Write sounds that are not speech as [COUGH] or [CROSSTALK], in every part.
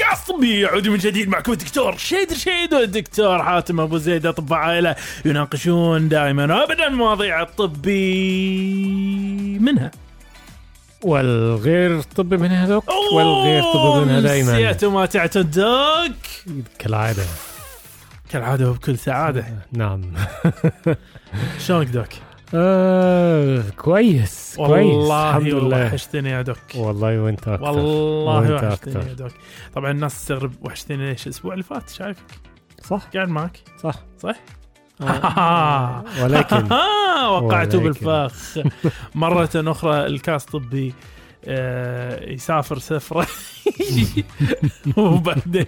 الكاس طبي يعود من جديد معكم الدكتور شيد رشيد والدكتور حاتم أبو زيد أطباء عائلة يناقشون دائما ابدا المواضيع الطبي منها. والغير طبي من هذوك والغير طبي منها دائما. سيئة ما تعتدك كالعادة. كالعادة وبكل سعادة. نعم. [LAUGHS] شلونك دوك؟ آه كويس كويس والله الحمد لله. وحشتني يا دوك. والله وانت أكثر والله وأنت وحشتني أكثر. يا دوك. طبعا الناس تستغرب وحشتني ليش الأسبوع اللي فات شايفك؟ صح. قاعد معك. صح. صح؟ آه. [LAUGHS] ولكن. [LAUGHS] وقعتوا ولكن. بالفخ. [LAUGHS] مرة أخرى الكاس طبي آه، يسافر سفرة. وبعدين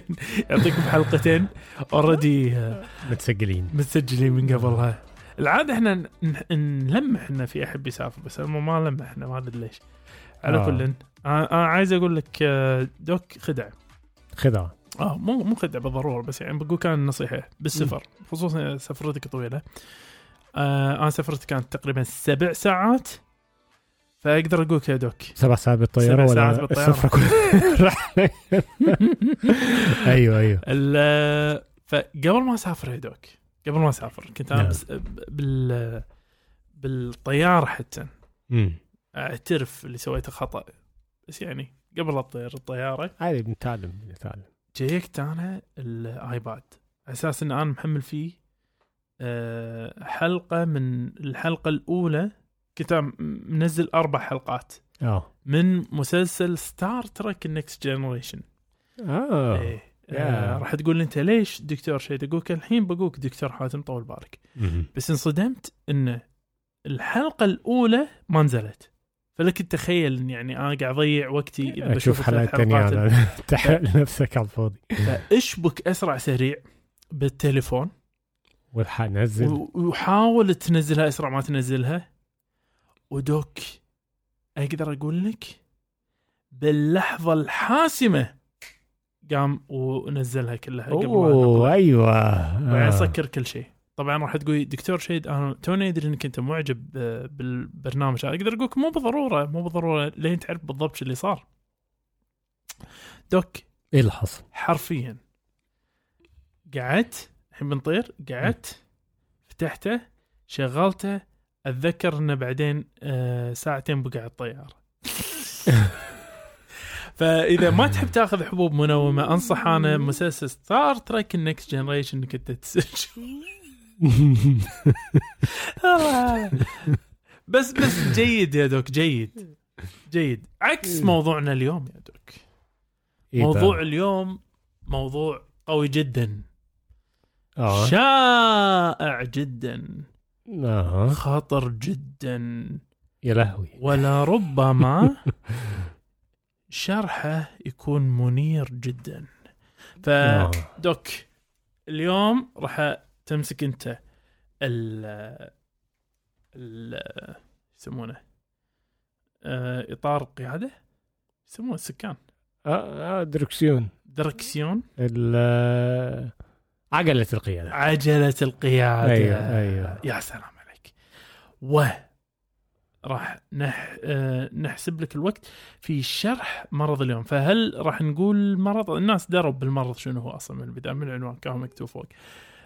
يعطيكم حلقتين اوريدي متسجلين. متسجلين من قبلها. العادة إحنا نلمح انه في أحد بيسافر بس ما لمحنا ما أدري ليش. على آه. كل أنا عايز أقول لك آه، دوك خدع. خدعه آه مو مو خدع بالضرورة بس يعني بقول كان نصيحة بالسفر خصوصا سفرتك طويلة. آه أنا سفرتي كانت تقريبا سبع ساعات. فأقدر أقول يا دوك. سبع ساعات بالطيارة سبع ولا ساعات بالطيارة. السفرة كلها. [LAUGHS] [LAUGHS] أيوه أيوه. ال- فقبل ما أسافر يا دوك قبل ما أسافر كنت أنا نعم. بس بال بالطيارة حتى. أمم. أعترف اللي سويته خطأ. بس يعني قبل اطير الطيارة. عادي بنتعلم بنتعلم جيكت أنا ال iPad. على أساس إن أنا محمل فيه آه، حلقة من الحلقة الأولى. كنت منزل أربع حلقات. آه. من مسلسل Star Trek The Next Generation آه. إيه. آه. راح تقول انت ليش دكتور شيء؟ اقولك الحين بقولك دكتور حاتم طول بالك. بس انصدمت إن الحلقة الأولى ما نزلت. فلك تخيل إن يعني أنا قاعد أضيع وقتي اذا بشوف حلقات [LAUGHS] تحرق نفسك على الفاضي. فاشبك أسرع سريع؟ بالتليفون. نزل. وحاول تنزلها أسرع ما تنزلها. ودوك أقدر أقول لك باللحظة الحاسمة قام ونزلها كلها قبل أوه. أيوه. آه. سكر كل شيء. طبعا راح تقولي دكتور شيد أنا توني أدري إنك أنت معجب آه، بالبرنامج هذا. أقدر أقول لك مو بالضرورة مو بالضرورة لين تعرف بالضبط شو اللي صار. دوك. إيه اللي حصل؟ حرفيا. قعدت الحين بنطير قعدت فتحته شغلته أتذكر إنه بعدين آه ساعتين بقى على الطيارة. [LAUGHS] فإذا ما تحب تاخذ حبوب منومة أنصح أنا مسلسل Star Trek The Next Generation إنك أنت تسجل. [LAUGHS] بس بس جيد يا doc جيد. جيد. عكس موضوعنا اليوم يا doc. إيه موضوع؟ اليوم موضوع قوي جدا. آه. شائع جدا. آه. خطر جدا. يا لهوي. ولربما [LAUGHS] شرحه يكون منير جدا. آه. فدوك اليوم راح تمسك انت ال ال يسمونه آه، إطار القياده يسمونه السكان. آه آه، دركسيون دركسيون ال- عجلة القيادة. عجلة القيادة. أيوه أيوه. يا سلام عليك. و راح نح... آه، نحسب لك الوقت في شرح مرض اليوم. فهل راح نقول مرض؟ الناس دروا بالمرض شنو هو أصلا من البداية من العنوان كان مكتوب فوق.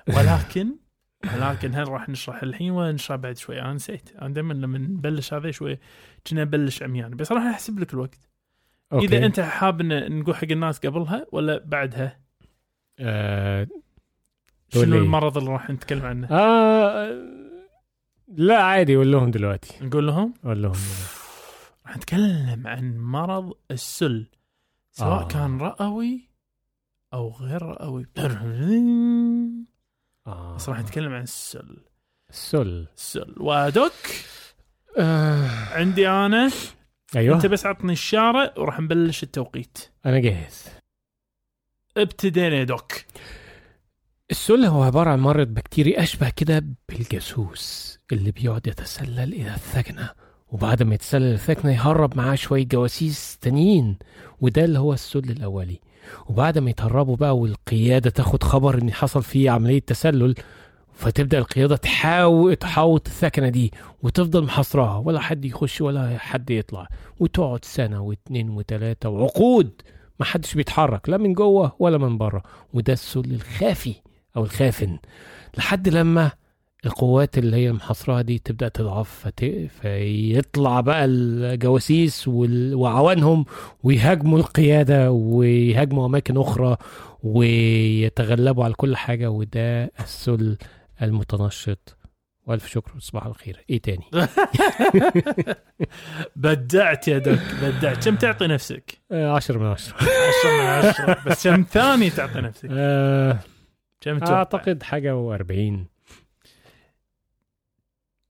ولكن [LAUGHS] ولكن هل راح نشرح الحين ولا نشرح بعد شوي؟ أنا نسيت. أنا دائما لما نبلش هذا شوي كنا نبلش عمياني بس راح أحسب لك الوقت. أوكي. إذا أنت حاب نقول حق الناس قبلها ولا بعدها؟ تقول شنو. المرض اللي راح نتكلم عنه؟ آه لا عادي قول لهم دلوقتي. نقول لهم؟ قول لهم راح نتكلم عن مرض السل سواء آه. كان رئوي أو غير رئوي. آه. بس راح نتكلم عن السل. السل. السل. ودوك آه. عندي أنا. أيوه. أنت بس عطني الشارع وراح نبلش التوقيت. أنا جاهز. ابتدينا يا دوك. السل هو عبارة عن مرض بكتيري أشبه كده بالجاسوس اللي بيقعد يتسلل إلى الثكنة وبعد ما يتسلل الثكنة يهرب معاه شوية جواسيس تانيين وده اللي هو السل الأولي. وبعد ما يتهربوا بقى والقيادة تاخد خبر إن حصل فيه عملية تسلل فتبدأ القيادة تحاول تحاوط الثكنة دي وتفضل محاصراها ولا حد يخش ولا حد يطلع. وتقعد سنة واتنين وتلاتة وعقود ما حدش بيتحرك لا من جوه ولا من بره. وده السل الخافي. أو الخافن. لحد لما القوات اللي هي محاصرها دي تبدأ تضعف فت... فيطلع بقى الجواسيس وال... وعوانهم ويهاجموا القيادة ويهاجموا أماكن أخرى ويتغلبوا على كل حاجة. وده السل المتنشط. وألف شكر وتصبحوا على خير إيه تاني؟ [LAUGHS] بدعت يا دوك بدعت. كم تعطي نفسك؟ آه، عشرة من عشرة. 10 من 10 بس كم ثاني تعطي نفسك؟ كم تتوقع؟ أعتقد حاجة وأربعين.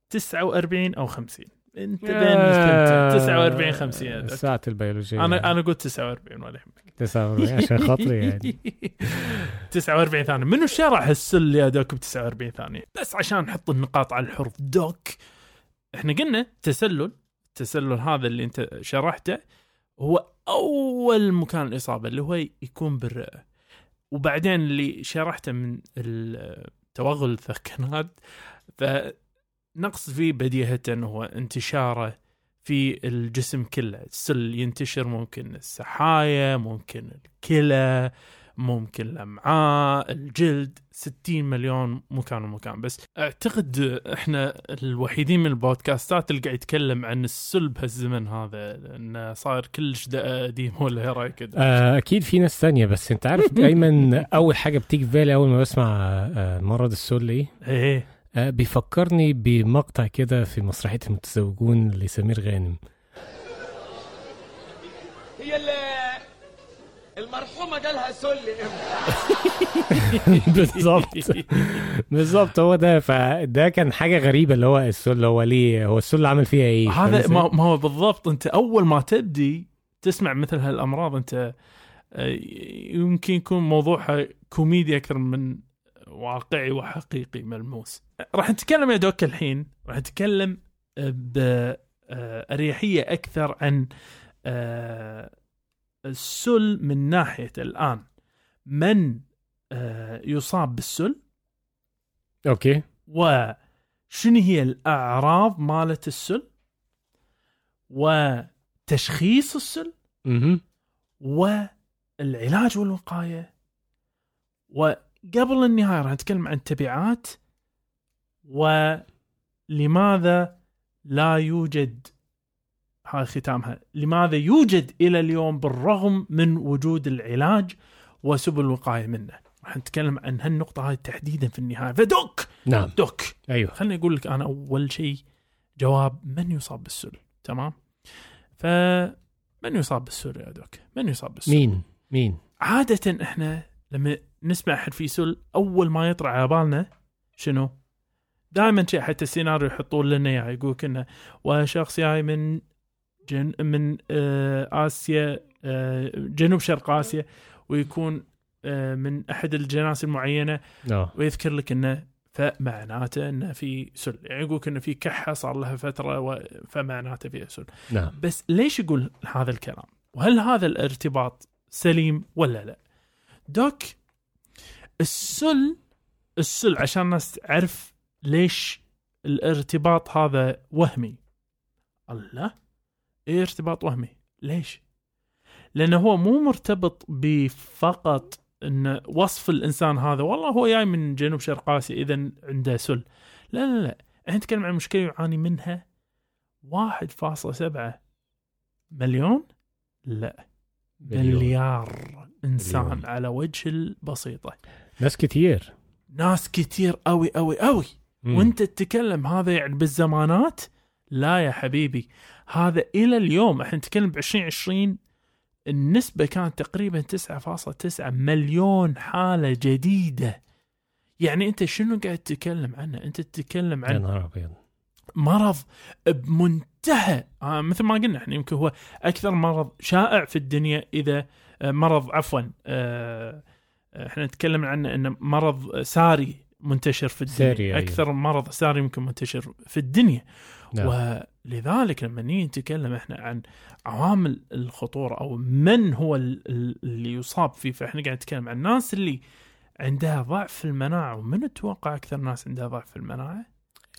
49 أو 50 أنت بين آه، نسبتين 49 50 يا دوك. ساعة البيولوجية. أنا أنا قلت 49 ولا يهمك 49 عشان خاطري يعني. [LAUGHS] 49 ثانية. منو شرح السل يا دوك ب 49 ثانية؟ بس عشان نحط النقاط على الحروف. دوك. إحنا قلنا تسلل. التسلل هذا اللي أنت شرحته هو أول مكان الإصابة اللي هو يكون بالرئة. وبعدين اللي شرحته من توغل الثكنات فنقصد فيه بديهة هو انتشاره في الجسم كله. السل ينتشر ممكن السحايا ممكن الكلى ممكن الأمعاء الجلد 60 مليون مكان ومكان. بس أعتقد إحنا الوحيدين من البودكاستات اللي قاعد يتكلم عن السل بهالزمن هذا لأنه صاير كلش قديم ولا إيه رأيك؟ آه، أكيد في ناس تانية بس أنت عارف [LAUGHS] دايما أول حاجة بتيجي في بالي أول ما بسمع آه، مرض السل إيه. إيه بيفكرني بمقطع كده في مسرحية المتزوجون لسمير غانم. هي ال- المرحومة جالها سل [LAUGHS] بالظبط. بالظبط هو ده. فده كان حاجة غريبة اللي هو السل هو ليه هو السل عمل فيها إيه؟ هذا؟ ما ما هو بالضبط. أنت أول ما تبدي تسمع مثل هالأمراض أنت آه، يمكن يكون موضوعها كوميديا أكثر من واقعي وحقيقي ملموس. راح نتكلم يا دوك الحين راح نتكلم بأريحية أكثر عن آه، السل من ناحية الآن. من آه، يصاب بالسل؟ okay. وشنو هي الأعراض مالت السل؟ وتشخيص السل؟ أها والعلاج والوقاية؟ وقبل النهاية راح نتكلم عن التبعات. ولماذا لا يوجد هاي ختامها. لماذا يوجد إلى اليوم بالرغم من وجود العلاج وسبل الوقاية منه؟ راح نتكلم عن هالنقطة هاي تحديدا في النهاية. فدوك! نعم. دوك! أيوه. خليني أقول لك أنا أول شيء جواب من يصاب بالسل؟ تمام؟ فمن يصاب بالسل يا دوك؟ من يصاب بالسل؟ مين؟ مين؟ عادة إحنا لما نسمع حد في سل أول ما يطرع على بالنا شنو؟ دائما شيء حتى السيناريو يحطون لنا إياه يقول إنه وشخص جاي من جن من آه آسيا آه جنوب شرق آسيا ويكون آه من أحد الجناس المعينة. ويذكر لك إنه فمعناته إنه في سل. يعني يقول إنه في كحة صار لها فترة و- فمعناته فيها سل. نعم. بس ليش يقول هذا الكلام؟ وهل هذا الارتباط سليم ولا لا؟ دوك السل السل عشان الناس تعرف ليش الارتباط هذا وهمي. الله. ارتباط وهمي؟ ليش؟ لأنه هو مو مرتبط بفقط إن وصف الإنسان هذا والله هو جاي من جنوب شرق آسيا اذا عنده سل. لا لا لا. إحنا نتكلم عن مشكلة يعاني منها 1.7 مليون؟ لا. مليون. مليار إنسان مليون. على وجه البسيطة. ناس كتير. ناس كتير. قوي قوي قوي مم. وأنت تتكلم هذا يعني بالزمانات؟ لا يا حبيبي. هذا إلى اليوم إحنا نتكلم ب 2020 النسبة كانت تقريبا 9.9 مليون حالة جديدة. يعني أنت شنو قاعد تتكلم عنه؟ أنت تتكلم يا عن نهار أبيض. مرض بمنتهى آه مثل ما قلنا إحنا يمكن هو أكثر مرض شائع في الدنيا إذا آه مرض عفوا آه إحنا نتكلم عنه إنه مرض ساري منتشر في الدنيا. ساري، أيوة. أكثر مرض ساري ممكن منتشر في الدنيا. نعم. ولذلك لما نيجي نتكلم إحنا عن عوامل الخطورة أو من هو ال- ال- اللي يصاب فيه فإحنا قاعد نتكلم عن الناس اللي عندها ضعف في المناعة ومن تتوقع أكثر ناس عندها ضعف في المناعة؟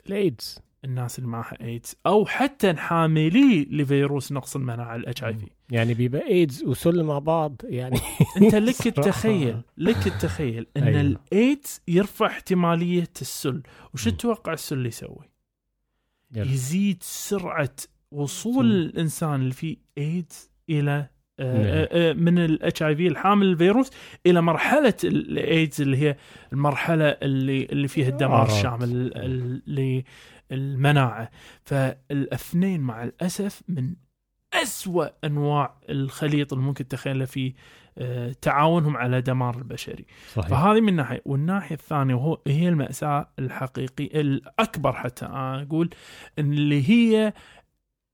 الايدز الناس اللي معها ايدز أو حتى حاملي لفيروس نقص المناعة ال HIV يعني بيبقى ايدز وسل مع بعض يعني [LAUGHS] أنت لك. [LAUGHS] التخيل لك التخيل إن أيوة. الايدز يرفع احتمالية السل وش. تتوقع السل يسوي؟ يلا. يزيد سرعة وصول مم. الإنسان اللي فيه ايدز إلى آه، نعم. آه، آه، من ال HIV الحامل الفيروس إلى مرحلة الايدز اللي هي المرحلة اللي اللي فيها الدمار. الشامل ال- للمناعه فالأثنين مع الأسف من أسوأ أنواع الخليط اللي ممكن تتخيله في تعاونهم على دمار البشري. صحيح. فهذه من ناحية. والناحية الثانية وهو هي المأساة الحقيقية الأكبر حتى أنا أقول اللي هي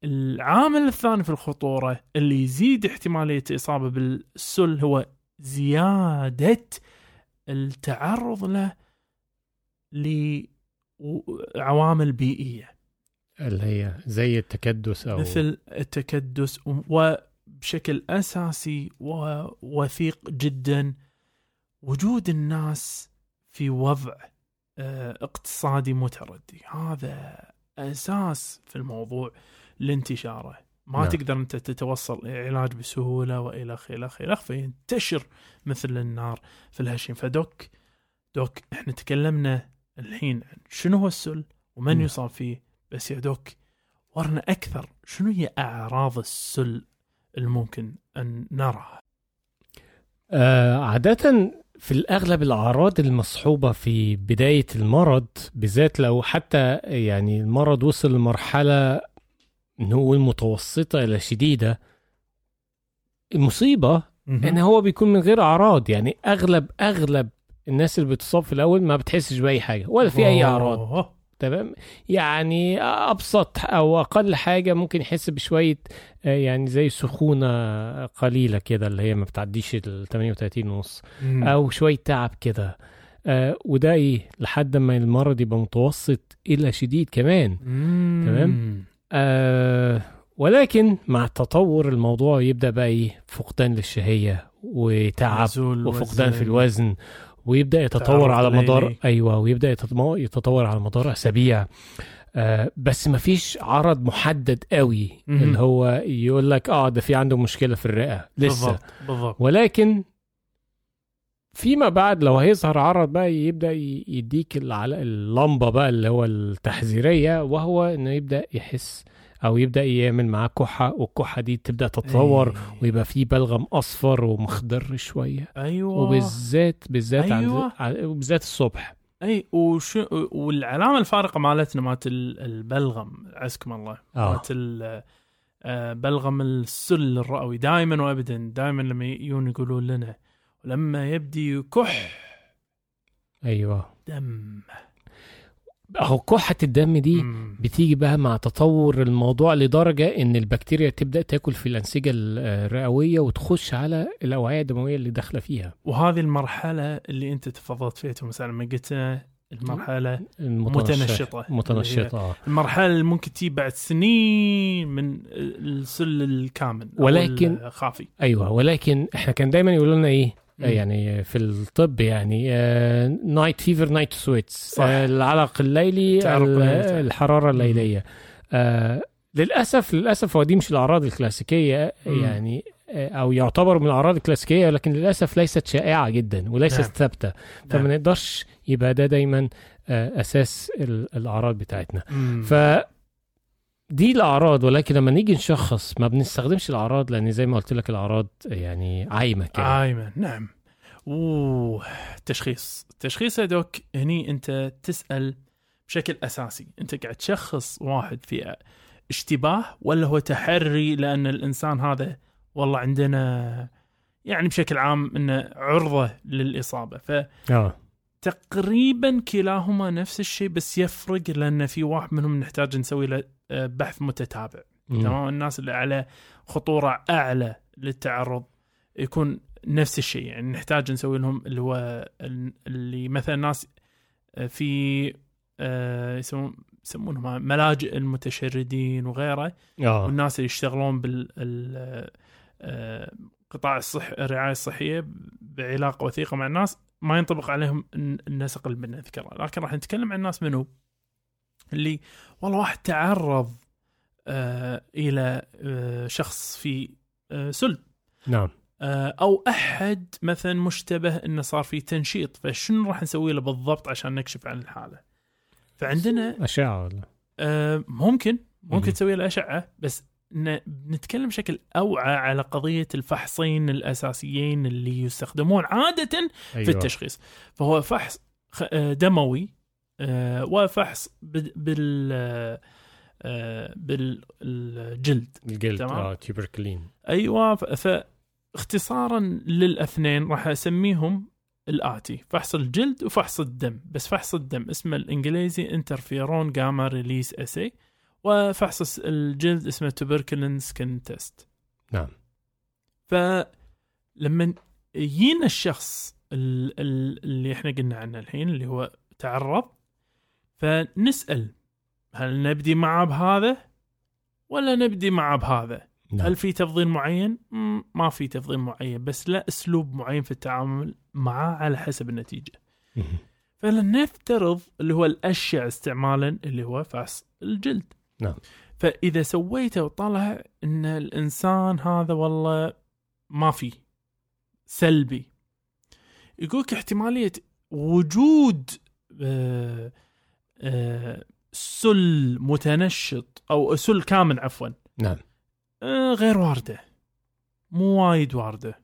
العامل الثاني في الخطورة اللي يزيد احتمالية الاصابه بالسل هو زيادة التعرض له لعوامل بيئية. اللي هي زي التكدس أو مثل التكدس وبشكل أساسي ووثيق جدا. وجود الناس في وضع آه، اقتصادي متردي هذا أساس في الموضوع لانتشاره. ما نعم. تقدر أنت تتوصل علاج بسهولة وإلى اخره إلى فينتشر مثل النار في الهشيم فدوك دوك إحنا تكلمنا الحين عن شنو هو السل ومن نعم. يصاب فيه. بس يا دوك ورنا أكثر شنو هي أعراض السل الممكن أن نراها آه عادة في الأغلب الأعراض المصحوبة في بداية المرض بالذات لو حتى يعني المرض وصل لمرحلة نقول متوسطة إلى شديدة المصيبة إن هو بيكون من غير أعراض. يعني أغلب أغلب الناس اللي بتصاب في الأول ما بتحسش بأي حاجة ولا في أي أعراض. تمام يعني أبسط أو أقل حاجة ممكن يحس بشوية آه، يعني زي سخونة قليلة كده اللي هي ما بتعديش ال 38 ونص. أو شوية تعب كده آه وده إيه لحد ما المرض يبقى متوسط إلى شديد كمان مم. تمام. آه ولكن مع التطور الموضوع يبدأ بقى إيه فقدان للشهية وتعب وفقدان في وزن. الوزن ويبدأ يتطور على مدار ليلي. أيوه ويبدأ يتطور على مدار أسابيع آه بس ما فيش عرض محدد قوي مهم. اللي هو يقول لك آه ده في عنده مشكلة في الرئة لسه بالضبط بالضبط ولكن فيما بعد لو هيظهر عرض بقى يبدأ يديك اللمبة بقى اللي هو التحذيرية وهو إنه يبدأ يحس أو يبدأ يعمل معاه كحة والكحة دي تبدأ تتطور أي. ويبقى فيه بلغم أصفر ومخضر شوية. أيوه. وبالذات بالذات أيوة. عند وبالذات الصبح. أي وش والعلامة الفارقة مالتنا مالت ال- البلغم عزكم الله. آه. مالت ال- آه، بلغم السل الرئوي. دائما وابدا دائما لما يجون يقولون لنا ولما يبدي يكح أيوه. دم. أهو كحة الدم دي. بتيجي بقى مع تطور الموضوع لدرجة إن البكتيريا تبدأ تاكل في الأنسجة الرئوية وتخش على الأوعية الدموية اللي داخلة فيها وهذه المرحلة اللي أنت تفضلت فيها مثلا لما قلت المرحلة المتنشطة متنشطة. متنشطة آه. المرحلة اللي ممكن تجي بعد سنين من السل الكامل ولكن- الخافي أيوه ولكن إحنا كان دايما يقولوا لنا مم. يعني في الطب يعني night fever night sweats. العرق الليلي تعرق ال- الليلي. الحرارة الليلية آه، للأسف للأسف هو دي مش الأعراض الكلاسيكية مم. يعني آه، أو يعتبر من الأعراض الكلاسيكية لكن للأسف ليست شائعة جدا وليست نعم. ثابتة فما نعم. نقدرش يبقى ده دايما آه، أساس ال- الأعراض بتاعتنا مم. ف دي الأعراض ولكن لما نيجي نشخص ما بنستخدمش الأعراض لأن زي ما قلت لك الأعراض يعني عايمة كده. عايمة نعم. أوه تشخيص. التشخيص يا دوك هني أنت تسأل بشكل أساسي. أنت قاعد تشخص واحد في اشتباه ولا هو تحري؟ لأن الإنسان هذا والله عندنا يعني بشكل عام إنه عرضة للإصابة. آه. فتقريبا كلاهما نفس الشيء بس يفرق لأن في واحد منهم نحتاج نسوي له آه، بحث متتابع. تمام؟ الناس اللي على خطورة أعلى للتعرض يكون نفس الشيء. يعني نحتاج نسوي لهم اللي هو ال- اللي مثلا ناس في آه، يسمون يسمونهم ملاجئ المتشردين وغيره. آه. والناس اللي يشتغلون بال ال- آه، قطاع الصح الرعاية الصحية بعلاقة وثيقة مع الناس ما ينطبق عليهم الن- النسق اللي بنذكره لكن راح نتكلم عن الناس منو؟ اللي والله واحد تعرض آه إلى آه شخص في آه سلب نعم. آه أو أحد مثلا مشتبه إنه صار في تنشيط. فشنو راح نسوي له بالضبط عشان نكشف عن الحالة؟ فعندنا أشعة ولا؟ آه ممكن. ممكن. تسوي له أشعة بس نتكلم بشكل أوعى على قضية الفحصين الأساسيين اللي يستخدمون عادة أيوة. في التشخيص. فهو فحص آه، دموي آه، وفحص بال بال آه، بالجلد. الجلد تمام. tuberculin أيوه فاختصارا للأثنين راح أسميهم الآتي فحص الجلد وفحص الدم. بس فحص الدم اسمه الإنجليزي interferon gamma release assay وفحص الجلد اسمه tuberculin skin test نعم فلما يجينا الشخص ال- ال- اللي إحنا قلنا عنه الحين اللي هو تعرض فنسأل هل نبدي معه بهذا ولا نبدي معه بهذا نعم. هل في تفضيل معين؟ ما في تفضيل معين بس لا أسلوب معين في التعامل معاه على حسب النتيجة. فلنفترض اللي هو الاشيع استعمالا اللي هو فحص الجلد. نعم. فإذا سويته وطلع إن الإنسان هذا والله ما في سلبي. يقولك احتمالية وجود آه، آه، سل متنشط أو سل كامن عفوا. نعم. آه، غير واردة. مو وايد واردة.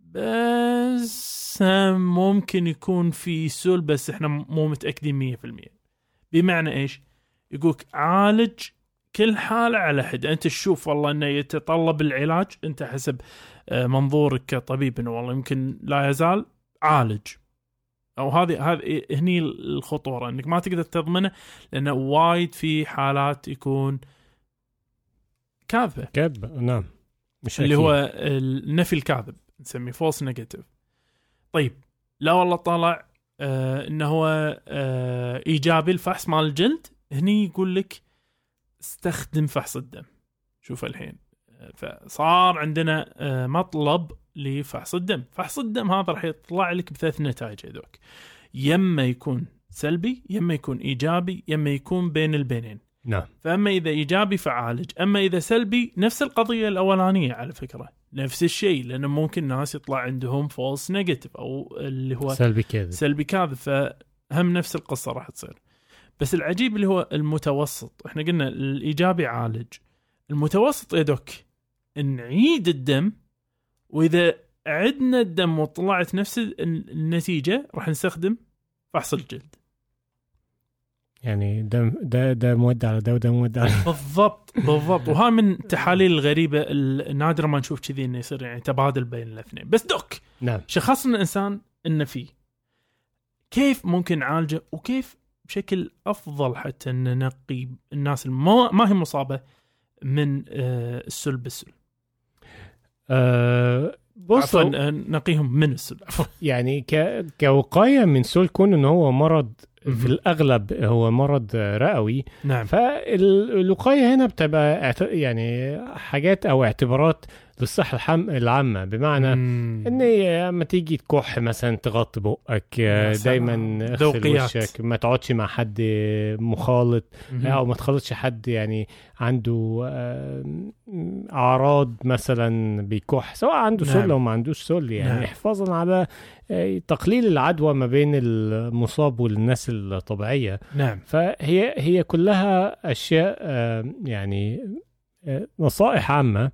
بس ممكن يكون في سل بس إحنا مو في المية. بمعنى إيش؟ يقولك عالج كل حالة على حدة أنت تشوف والله إنه يتطلب العلاج أنت حسب آه، منظورك كطبيب إنه والله يمكن لا يزال عالج. أو هذه هذه هني الخطورة إنك ما تقدر تضمنه لأنه وايد في حالات يكون كاذبة. كذب نعم. مش اللي أكيد. هو النفي الكاذب نسميه false negative طيب لا والله طلع آه إنه هو آه إيجابي الفحص مال الجلد هني يقول لك استخدم فحص الدم. شوف الحين. فصار عندنا آه مطلب لفحص الدم. فحص الدم هذا راح يطلع لك بثلاث نتائج هذوك. يما يكون سلبي يما يكون إيجابي يما يكون بين البينين نعم. فأما إذا إيجابي فعالج أما إذا سلبي نفس القضية الأولانية على فكرة. نفس الشيء لأنه ممكن ناس يطلع عندهم false negative أو اللي هو سلبي كذب سلبي كاذب. فهم نفس القصة راح تصير. بس العجيب اللي هو المتوسط. إحنا قلنا الإيجابي عالج. المتوسط يا دوك نعيد الدم وإذا عدنا الدم وطلعت نفس ال- النتيجة راح نستخدم فحص الجلد. يعني ده ده ده مودع على ده وده مودع على [LAUGHS] بالضبط بالضبط. وها من التحاليل الغريبه النادره ما نشوف كذي إنه يصير يعني تبادل بين الاثنين. بس دوك نعم. شخصنا الانسان إنه فيه. كيف ممكن نعالجه؟ وكيف بشكل أفضل حتى إن ننقي الناس اللي ما, ما هي مصابة من آه، السل بالسل. آه بص عفوا آه، نقيهم من السل. عفوا. يعني ك... كوقاية من سول كون إن هو مرض. في الأغلب هو مرض رئوي. نعم. فالوقاية هنا بتبقى يعني حاجات أو اعتبارات للصحه الحم... العامة بمعنى مم. ان لما تيجي تكح مثلا تغطي بقك سلام. دايما اغسل. وشك ما تقعدش مع حد مخالط مهم. أو ما تخلطش حد يعني عنده آم، أعراض مثلا بيكح سواء عنده نعم. سل أو ما عندوش سل يعني نعم. حفاظا على آه، تقليل العدوى ما بين المصاب والناس الطبيعية نعم فهي هي كلها أشياء يعني آه، نصائح عامة.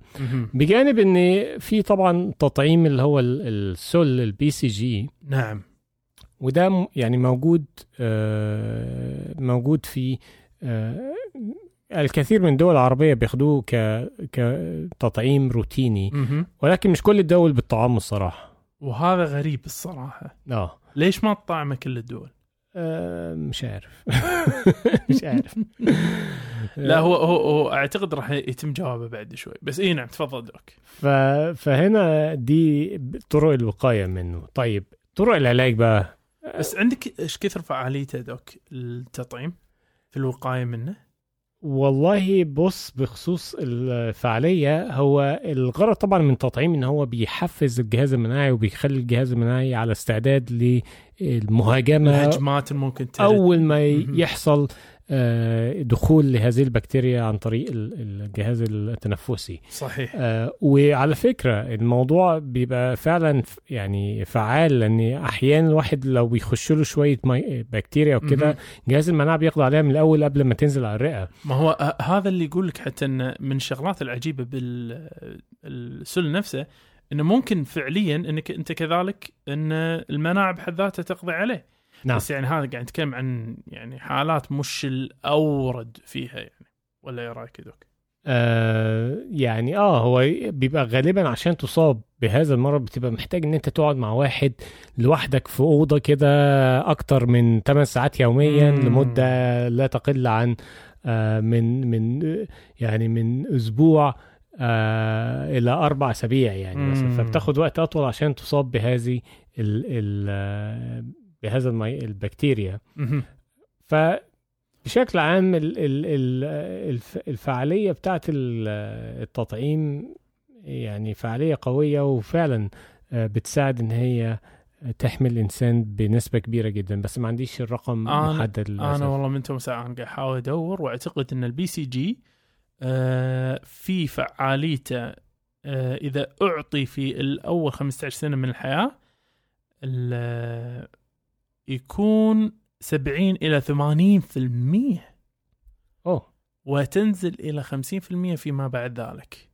بجانب إن في طبعا تطعيم اللي هو ال- السل ال BCG نعم. وده يعني موجود آه، موجود في آه، الكثير من الدول العربية بياخدوه كتطعيم روتيني. ولكن مش كل الدول بتطعم الصراحة. وهذا غريب الصراحة. آه. ليش ما تطعمه كل الدول؟ آه، مش عارف. [LAUGHS] مش عارف. لا هو هو, هو أعتقد راح يتم جوابه بعد شوي. بس اي نعم تفضل دوك. ف... فهنا دي طرق الوقاية منه. طيب طرق العلاج بقى. بس عندك إيش كثر فعاليته دوك التطعيم؟ في الوقاية منه؟ والله بص بخصوص الفعالية هو الغرض طبعا من التطعيم إن هو بيحفز الجهاز المناعي وبيخلي الجهاز المناعي على استعداد للمهاجمة الهجمات اللي ممكن أول ما. يحصل دخول لهذه البكتيريا عن طريق ال- الجهاز التنفسي صحيح آه، وعلى فكرة الموضوع بيبقى فعلا يعني فعال لأن أحيانا الواحد لو بيخش له شوية. بكتيريا وكده. جهاز المناعة بيقضي عليها من الأول قبل ما تنزل على الرئة ما هو ه- هذا اللي يقول لك حتى إن من الشغلات العجيبة بالسل نفسه إنه ممكن فعليا إنك أنت كذلك إن المناعة بحد ذاتها تقضي عليه نعم. بس يعني هذا قاعد نتكلم عن يعني حالات مش الأورد فيها يعني ولا إيه رأيك يا دوك؟ آه يعني آه هو بيبقى غالبا عشان تصاب بهذا المرض بتبقى محتاج إن أنت تقعد مع واحد لوحدك في أوضة كده أكتر من 8 ساعات يوميا مم. لمدة لا تقل عن آه من من يعني من أسبوع آه إلى أربع أسابيع يعني مثلا. فبتاخد وقت أطول عشان تصاب بهذه ال ال آه، بهذا المي البكتيريا. فبشكل عام ال ال ال الف- الفعالية بتاعت ال- التطعيم يعني فعالية قوية وفعلا آه، بتساعد إن هي تحمي الإنسان بنسبة كبيرة جدا بس ما عنديش الرقم أنا- محدد أنا للأسف. والله من تو ساعة قاعد أحاول أدور وأعتقد إن ال BCG آه، في فعاليته آه، إذا أعطي في الأول 15 سنة من الحياة ال- يكون 70 إلى 80% أوه. وتنزل إلى 50% فيما بعد ذلك.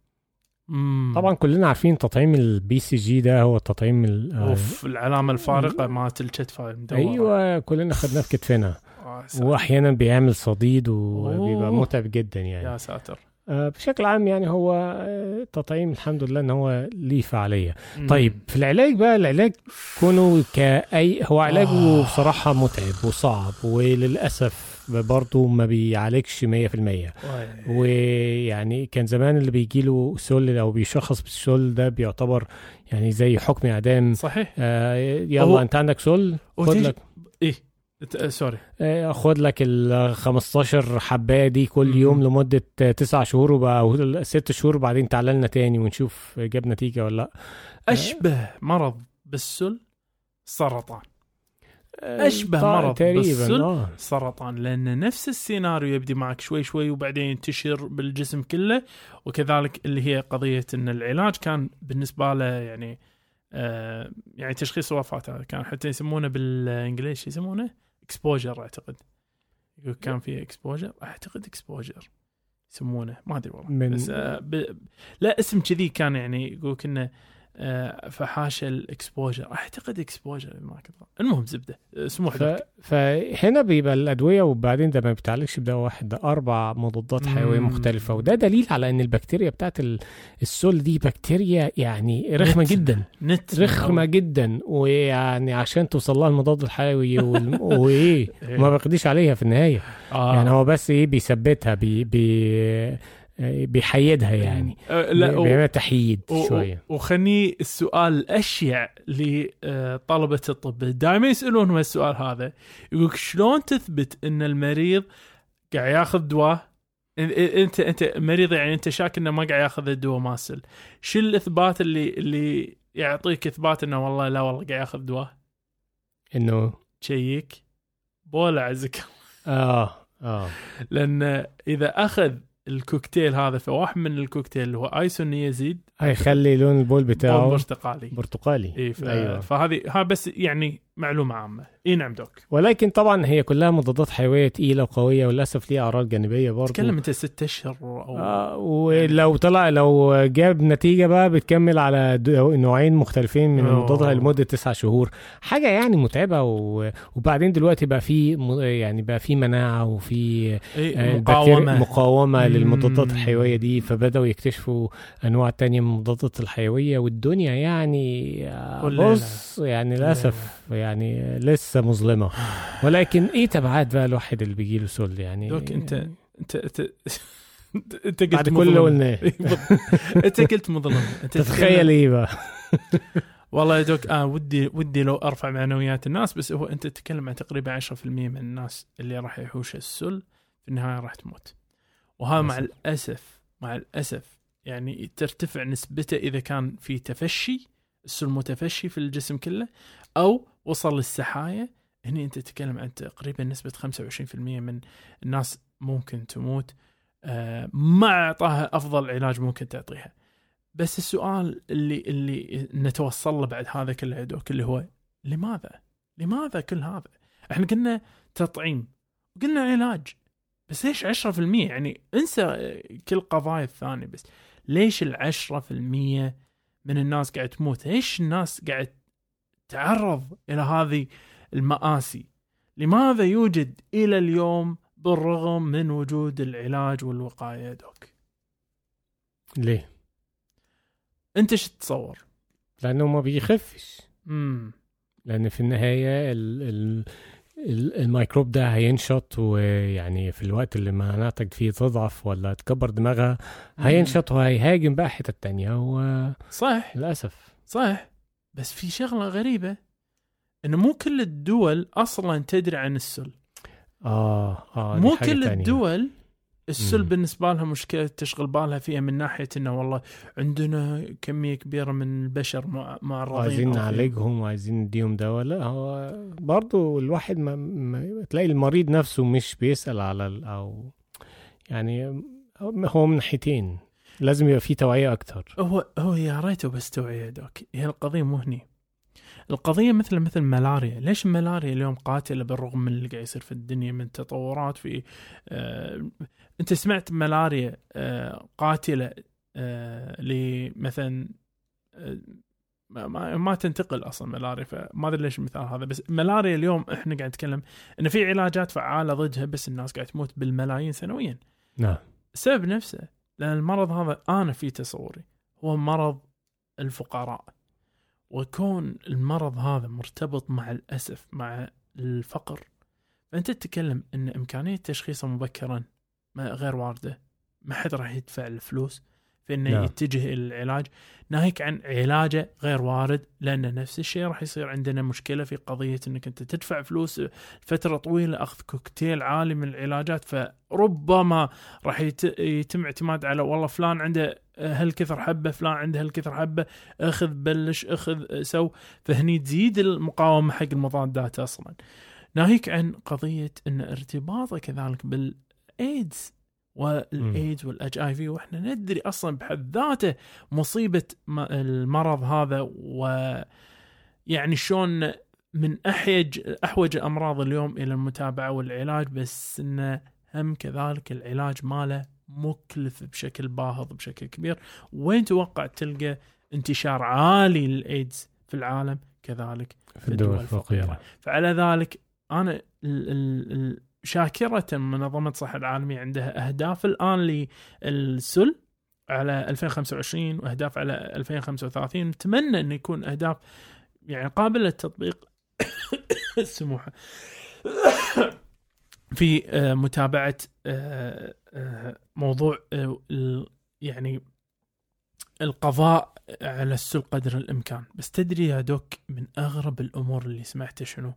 مم. طبعا كلنا عارفين تطعيم ال BCG ده هو التطعيم ال- آه، أوف العلامة الفارقة مالت المدوره أيوه كلنا خدناه في كتفنا. آه،. واحيانا بيعمل صديد وبيبقى. متعب جدا يعني. يا ساتر. بشكل عام يعني هو آه، التطعيم الحمد لله إن هو ليه فعالية. طيب في العلاج بقى العلاج كونه كأي هو علاجه آه. بصراحة متعب وصعب وللأسف برضه ما بيعالجش 100% واي. ويعني كان زمان اللي بيجي له سل أو بيشخص بالسل ده بيعتبر يعني زي حكم إعدام. صحيح. آه يلا أنت عندك سل؟ خد لك. إيه؟ آه، سوري. آه، خد لك ال 15 حباية دي كل. يوم لمدة آه، تسع شهور وبقى ست شهور وبعدين تعالى لنا تاني ونشوف جاب نتيجة ولا لأ. أشبه مرض بالسل سرطان. آه، طا- مرض تقريبا بالسل. آه. سرطان لأن نفس السيناريو يبدي معك شوي شوي وبعدين ينتشر بالجسم كله وكذلك اللي هي قضية إن العلاج كان بالنسبة له يعني آه يعني تشخيص هذا كان حتى يسمونه بالانجليزي شو يسمونه؟ exposure أعتقد. يقول كان في exposure أعتقد exposure يسمونه. ما أدري والله. من- بس آه ب... لا اسم كذي كان يعني يقول كنا آه فحاشه ال exposure أعتقد exposure ما كنت. المهم زبدة اسمه ف... فهنا بيبقى الأدوية وبعدين ده ما بيتعالجش بدواء واحد ده أربع مضادات حيوية. مختلفة وده دليل على إن البكتيريا بتاعت ال- السل دي بكتيريا يعني رخمة نت. جدا نت رخمة جدا ويعني عشان توصل لها المضاد الحيوي وال... [LAUGHS] وإيه إيه. ما بيقضيش عليها في النهاية آه. يعني هو بس إيه بيثبتها بي... بي... بيحيدها يعني. آه لا تحييد شوية و- وخلني السؤال الاشيع لطلبه الطب. دائما يسألون هو السؤال هذا. يقولك شلون تثبت إن المريض قاعد ياخذ دواء؟ أنت أنت مريض يعني أنت شاك إنه ما قاعد ياخذ الدواء ماسل. شو الإثبات اللي اللي يعطيك إثبات إنه والله لا والله قاعد ياخذ دواء؟ إنه؟ تشيك بوله عزك. آه آه. لأن إذا أخذ الكوكتيل هذا فواحد من الكوكتيل اللي هو isoniazid. هيخلي لون البول بول بتاعه برتقالي. برتقالي. اي ف... أيوة. فهذه ها بس يعني معلومة عامة إي نعم doc ولكن طبعا هي كلها مضادات حيوية تقيلة وقوية وللأسف ليها اعراض جانبية برضه تكلم أنت ست أشهر أو آه ولو طلع لو جاب نتيجة بقى بتكمل على نوعين مختلفين من. المضادات لمدة تسعة شهور حاجة يعني متعبة و... وبعدين دلوقتي بقى في. يعني بقى في مناعة وفي إيه آه، مقاومة مم. للمضادات الحيوية دي فبدأوا يكتشفوا أنواع تانية من المضادات الحيوية والدنيا يعني آه،. بص يعني للأسف يعني لسه مظلمة ولكن إيه تبعات بقى الواحد اللي بيجي له سل يعني دوك انت انت انت [LAUGHS] [LAUGHS] أنت قلت بعد كل اللي. قلناه. أنت قلت مظلم أنت تتخيل إيه بقى [LAUGHS] والله يا دوك آه ودي ودي لو أرفع معنويات الناس بس هو أنت تتكلم عن تقريبا 10% من الناس اللي راح يحوش السل في النهاية راح تموت وهذا مع. الأسف مع الأسف يعني ترتفع نسبته إذا كان في تفشي السل متفشي في الجسم كله أو وصل للسحايا هني أنت تتكلم عن تقريبا نسبة 25% من الناس ممكن تموت آه، ما أعطاها أفضل علاج ممكن تعطيها بس السؤال اللي اللي نتوصل له بعد هذا كله دوك اللي هو لماذا؟ لماذا كل هذا؟ إحنا قلنا تطعيم قلنا علاج بس ليش 10% يعني انسى كل قضايا الثانية بس ليش ال 10% من الناس قاعد تموت؟ ليش الناس قاعد تعرض إلى هذه المآسي؟ لماذا يوجد إلى اليوم بالرغم من وجود العلاج والوقاية دوك؟ ليه؟ أنت إيش تتصور؟ لأنه ما بيخفش امم لأن في النهاية ال ال ال- الميكروب ده هينشط ويعني في الوقت اللي مناعتك فيه تضعف ولا تكبر دماغها هينشط وهيهاجم بقى حتة تانية صح وللأسف صح بس في شغلة غريبة إنه مو كل الدول أصلا تدري عن السل آه آه مو كل تانية. الدول السل مم. بالنسبة لها مشكلة تشغل بالها فيها من ناحية إنه والله عندنا كمية كبيرة من البشر مع معرضين عايزين نعالجهم وعايزين نديهم دواء لا هو برضو الواحد ما, ما تلاقي المريض نفسه مش بيسأل على أو يعني هو من ناحيتين لازم يبقى فيه توعية أكتر. هو هو يا ريته بس توعية دوك. هي القضية مو هني. القضية مثل مثل الملاريا ليش الملاريا اليوم قاتلة بالرغم من اللي قاعد يصير في الدنيا من تطورات في آه أنت سمعت ملاريا آه قاتلة آه لمثلا آه ما, ما, تنتقل أصلا ملاريا فما أدري ليش المثال هذا بس ملاريا اليوم إحنا قاعد نتكلم إن في علاجات فعالة ضدها بس الناس قاعد تموت بالملايين سنويا. نعم. السبب نفسه لأن المرض هذا أنا في تصوري هو مرض الفقراء. وكون المرض هذا مرتبط مع الأسف مع الفقر فأنت تتكلم أن إمكانية تشخيصه مبكرا ما غير واردة ما حد راح يدفع الفلوس. في إنه نعم. يتجه إلى العلاج. ناهيك عن علاجه غير وارد لأن نفس الشيء راح يصير عندنا مشكلة في قضية إنك أنت تدفع فلوس فترة طويلة أخذ كوكتيل عالي من العلاجات فربما راح يت- يتم اعتماد على والله فلان عنده هالكثر حبة فلان عنده هالكثر حبة أخذ بلش أخذ سو. فهني تزيد المقاومة حق المضادات أصلا. ناهيك عن قضية إن ارتباطه كذلك بالايدز والايدز وال HIV وإحنا ندري أصلا بحد ذاته مصيبة المرض هذا و يعني شلون من احيج أحوج الامراض اليوم إلى المتابعة والعلاج بس انه هم كذلك العلاج ماله مكلف بشكل باهظ بشكل كبير. وين توقع تلقى انتشار عالي للايدز في العالم؟ كذلك في الدول الفقيرة. فعلى ذلك أنا ال ال ال شاكرة منظمة الصحة العالمية عندها أهداف. الآن للسل على 2025 وأهداف على 2035 نتمنى أن يكون أهداف يعني قابلة للتطبيق [COUGHS] السموحة [COUGHS] في آه، متابعة آه، آه، موضوع يعني القضاء على السل قدر الإمكان. بس تدري يا دوك من أغرب الأمور اللي سمعته شنو؟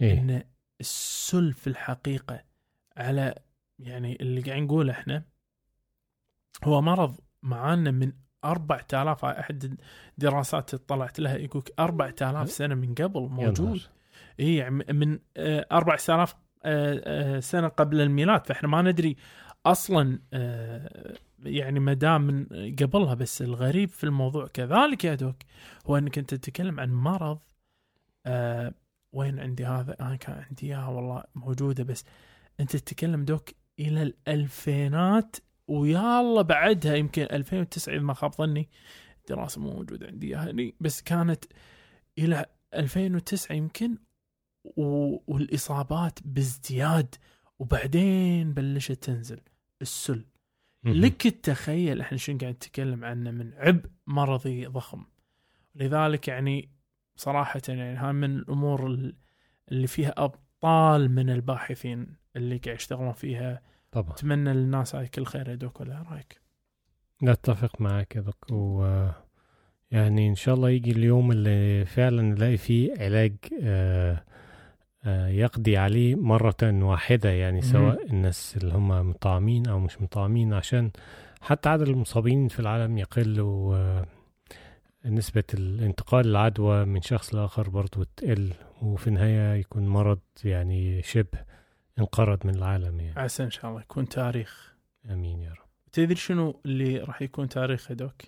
إيه. إن السل في الحقيقة على يعني اللي قاعد نقوله إحنا هو مرض معانا من 4000 هاي أحد الدراسات اللي طلعت لها يقولك 4000 سنة من قبل موجود. اي يعني من آه، 4000 آه، آه، سنة قبل الميلاد. فإحنا ما ندري أصلا آه، يعني ما دام من قبلها بس الغريب في الموضوع كذلك يا دوك هو إنك أنت تتكلم عن مرض آه وين عندي هذا؟ أنا كان عندي إياها والله موجودة بس أنت تتكلم دوك إلى الألفينات ويا الله بعدها يمكن 2009 اذا ما خاب ظني دراسه مو موجودة عندي إياها هني بس كانت إلى 2009 يمكن و... والإصابات بازدياد وبعدين بلشت تنزل السل. لك تتخيل إحنا شنو قاعد نتكلم عنه من عبء مرضي ضخم. لذلك يعني صراحة يعني هاي من الأمور ال- اللي فيها أبطال من الباحثين اللي قاعد يشتغلون فيها. طبعا. أتمنى للناس هاي كل خير يا دوك ولا رأيك؟ نتفق معاك يا دك و يعني إن شاء الله يجي اليوم اللي فعلا نلاقي فيه علاج آه، آه، يقضي عليه مرة واحدة يعني. سواء الناس اللي هم مطعمين أو مش مطعمين عشان حتى عدد المصابين في العالم يقل و نسبة الانتقال العدوى من شخص لآخر برضو تقل وفي النهاية يكون مرض يعني شبه انقرض من العالم يعني. عسى إن شاء الله يكون تاريخ. آمين يا رب. تدري شنو اللي راح يكون تاريخ يا doc؟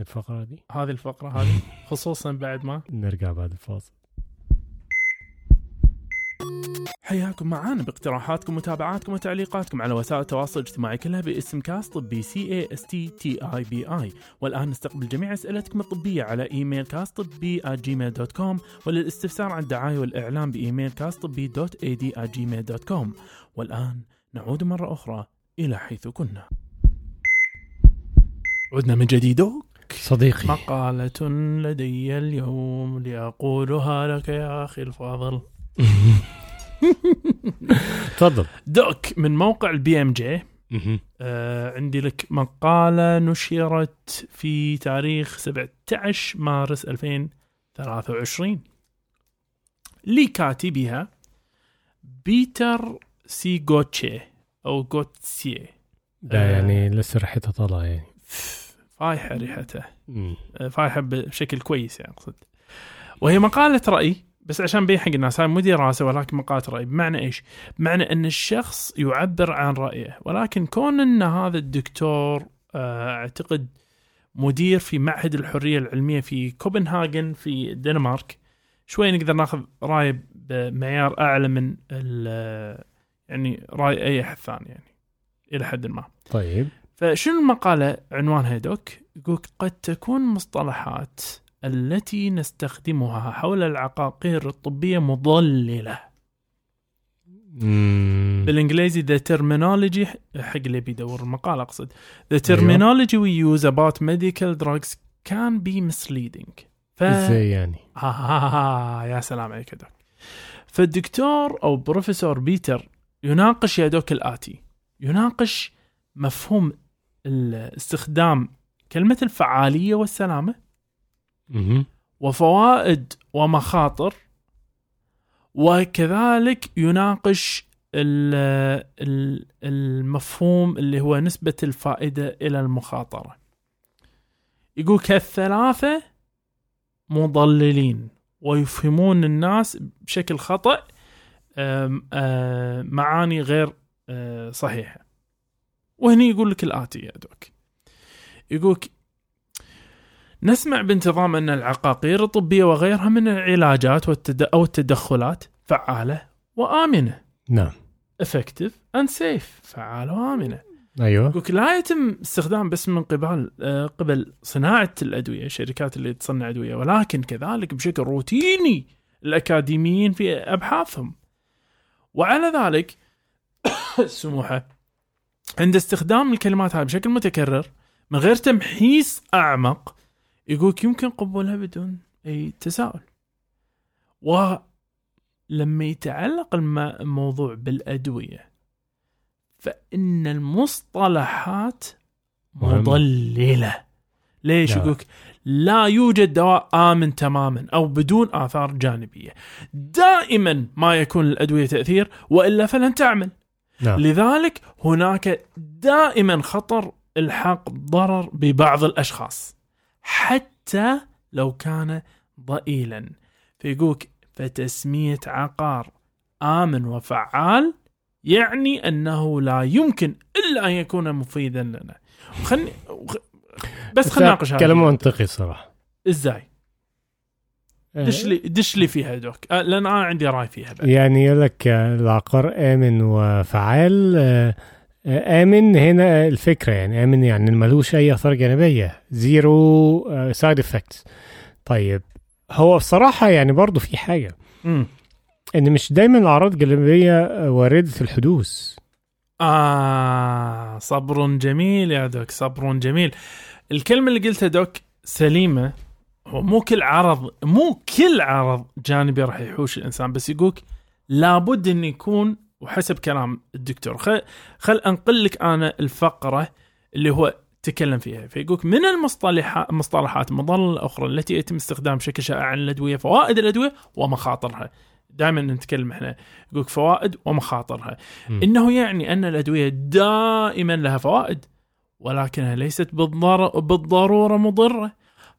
الفقرة دي؟ هذه الفقرة هذه [LAUGHS] خصوصا بعد ما؟ نرجع بعد الفاصل. حياكم معانا باقتراحاتكم ومتابعاتكم وتعليقاتكم على وسائل التواصل الاجتماعي كلها باسم كاست طبي C A S T T E B I والآن نستقبل جميع أسئلتكم الطبية على إيميل كاست طبي جيميل dot com وللاستفسار عن الدعاية والاعلان بإيميل كاست طبي dot ad جيميل dot com والآن نعود مرة أخرى إلى حيث كنا. عدنا من جديد. صديقي. مقالة لدي اليوم لأقولها لك يا أخي الفاضل. [LAUGHS] تفضل. doc من موقع ال BMJ آه عندي لك مقالة نشرت في تاريخ 17 مارس 2023 لكاتبها بيتر سيغوتشي أو غوتسيه ده آه. يعني لسه ريحتها طالعة يعني. فايحة ريحته. مم. فايحة بشكل كويس يعني أقصد. وهي مقالة رأي. بس عشان بين حق الناس هاي مو دراسة ولكن مقالة رأي بمعنى إيش؟ بمعنى أن الشخص يعبر عن رأيه ولكن كون أن هذا الدكتور آه، أعتقد مدير في معهد الحرية العلمية في كوبنهاجن في الدنمارك شوي نقدر ناخذ رأي بمعيار أعلى من ال- يعني رأي أي أحد ثاني يعني إلى حد ما. طيب. فشنو المقالة؟ عنوانها دوك؟ يقول قد تكون مصطلحات التي نستخدمها حول العقاقير الطبية مضللة. مم. بالإنجليزي the terminology حق اللي بيدور المقالة أقصد. the terminology we use about medical drugs can be misleading. ف... إزاي يعني؟ آه, آه, آه يا سلام عليك يا دوك فالدكتور أو بروفيسور بيتر يناقش يا دوك الآتي. يناقش مفهوم استخدام كلمة الفعالية والسلامة. وفوائد ومخاطر وكذلك يناقش ال- ال- المفهوم اللي هو نسبة الفائدة إلى المخاطرة. يقول كالثلاثة مضللين ويفهمون الناس بشكل خطأ آم، معاني غير آه، صحيحة. وهني يقول لك الآتي يا دوك يقول نسمع بانتظام أن العقاقير الطبية وغيرها من العلاجات والتد... أو التدخلات فعالة وآمنة. نعم. Effective and safe. فعالة وآمنة. أيوه. يقولك لا يتم استخدام بس من قبل آه، قبل صناعة الأدوية الشركات اللي تصنع أدوية. ولكن كذلك بشكل روتيني الأكاديميين في أبحاثهم. وعلى ذلك [COUGHS] سموحة عند استخدام الكلمات هذه بشكل متكرر من غير تمحيص أعمق يقولك يمكن قبولها بدون أي تساؤل. ولما يتعلق الم- الموضوع بالأدوية فإن المصطلحات. مضللة. ليش نعم. يقولك لا يوجد دواء آمن تماما أو بدون آثار جانبية. دائما ما يكون الأدوية تأثير وإلا فلن تعمل. نعم. لذلك هناك دائما خطر الحاق ضرر ببعض الأشخاص. حتى لو كان ضئيلا. فيقولك فتسمية عقار آمن وفعال يعني أنه لا يمكن إلا أن يكون مفيدا لنا. خلني بس خلينا نناقش هذا كلام منطقي صراحة. إزاي؟ دش لي دش لي فيها دوك. أه، لأن أنا عندي رأي فيها بعد. يعني يقول لك آه، العقار آمن وفعال آمن هنا الفكرة يعني آمن يعني ملوش أي آثار جانبية zero side effects طيب هو بصراحة يعني برضو في حاجة. مم. إن مش دايما الأعراض الجانبية آه، واردة الحدوث. آه صبر جميل يا doc صبر جميل. الكلمة اللي قلتها doc سليمة. هو مو كل عرض مو كل عرض جانبي راح يحوش الإنسان بس يقولك لابد أن يكون وحسب كلام الدكتور. خل, خل أنقل لك أنا الفقرة اللي هو تكلم فيها. فيقولك من المصطلحات المصطلحات المضلة الأخرى التي يتم استخدام بشكل شائع عن الأدوية فوائد الأدوية ومخاطرها. دائما نتكلم إحنا. يقولك فوائد ومخاطرها. مم. إنه يعني أن الأدوية دائما لها فوائد ولكنها ليست بالضر... بالضرورة مضرة.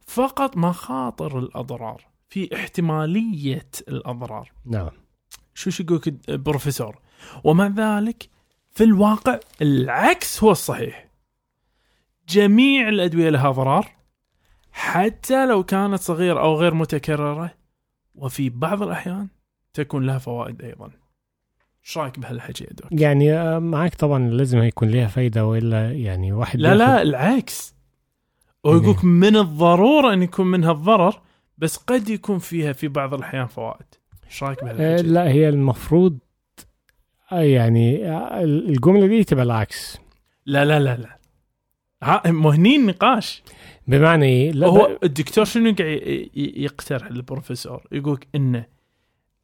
فقط مخاطر الأضرار في احتمالية الأضرار. نعم. شو شو يقول بروفيسور ومع ذلك في الواقع العكس هو الصحيح جميع الأدوية لها ضرار حتى لو كانت صغيرة أو غير متكررة وفي بعض الأحيان تكون لها فوائد أيضا إيش رأيك بهالحكي يا دوك؟ يعني آه، معاك طبعا لازم هيكون ليها فايدة وإلا يعني واحد لا لا العكس هو يقولك من الضرورة إن يكون منها الضرر بس قد يكون فيها في بعض الأحيان فوائد إيش رأيك آه، بهالحكي؟ لا هي المفروض آه، يعني آه، الجملة دي تبقى العكس. لا لا لا لا. ها مهنين نقاش. بمعنى إيه لا هو ب- الدكتور شنو قاعد يقترح البروفيسور يقولك انه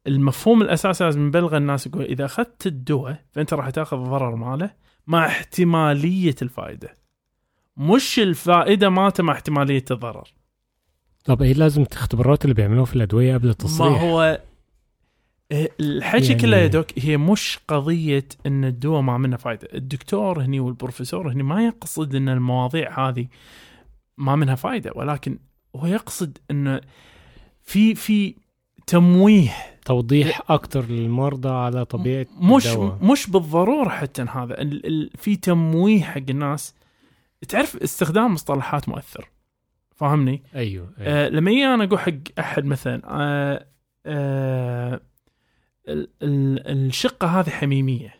المفهوم الأساسي لازم نبلغ الناس يقول إذا أخذت الدواء فأنت راح تأخذ الضرر ماله مع احتمالية الفائدة. مش الفائدة مالته مع احتمالية الضرر. طب إيه لازم الاختبارات اللي بيعملوها في الأدوية قبل ما التصريح هو إيه، الحكي يعني- كله يا دوك هي مش قضية إن الدواء ما منه فائده الدكتور هني والبروفيسور هني ما يقصد إن المواضيع هذه ما منها فائده ولكن هو يقصد انه في في تمويه توضيح أكتر للمرضى على طبيعة مش الدواء. مش بالضرورة حتى هذا ال ال في تمويه حق الناس تعرف استخدام مصطلحات مؤثر فاهمني؟ أيوه, أيوة. آه لما أنا أقول حق أحد مثلا آه آه الشقة هذه حميمية.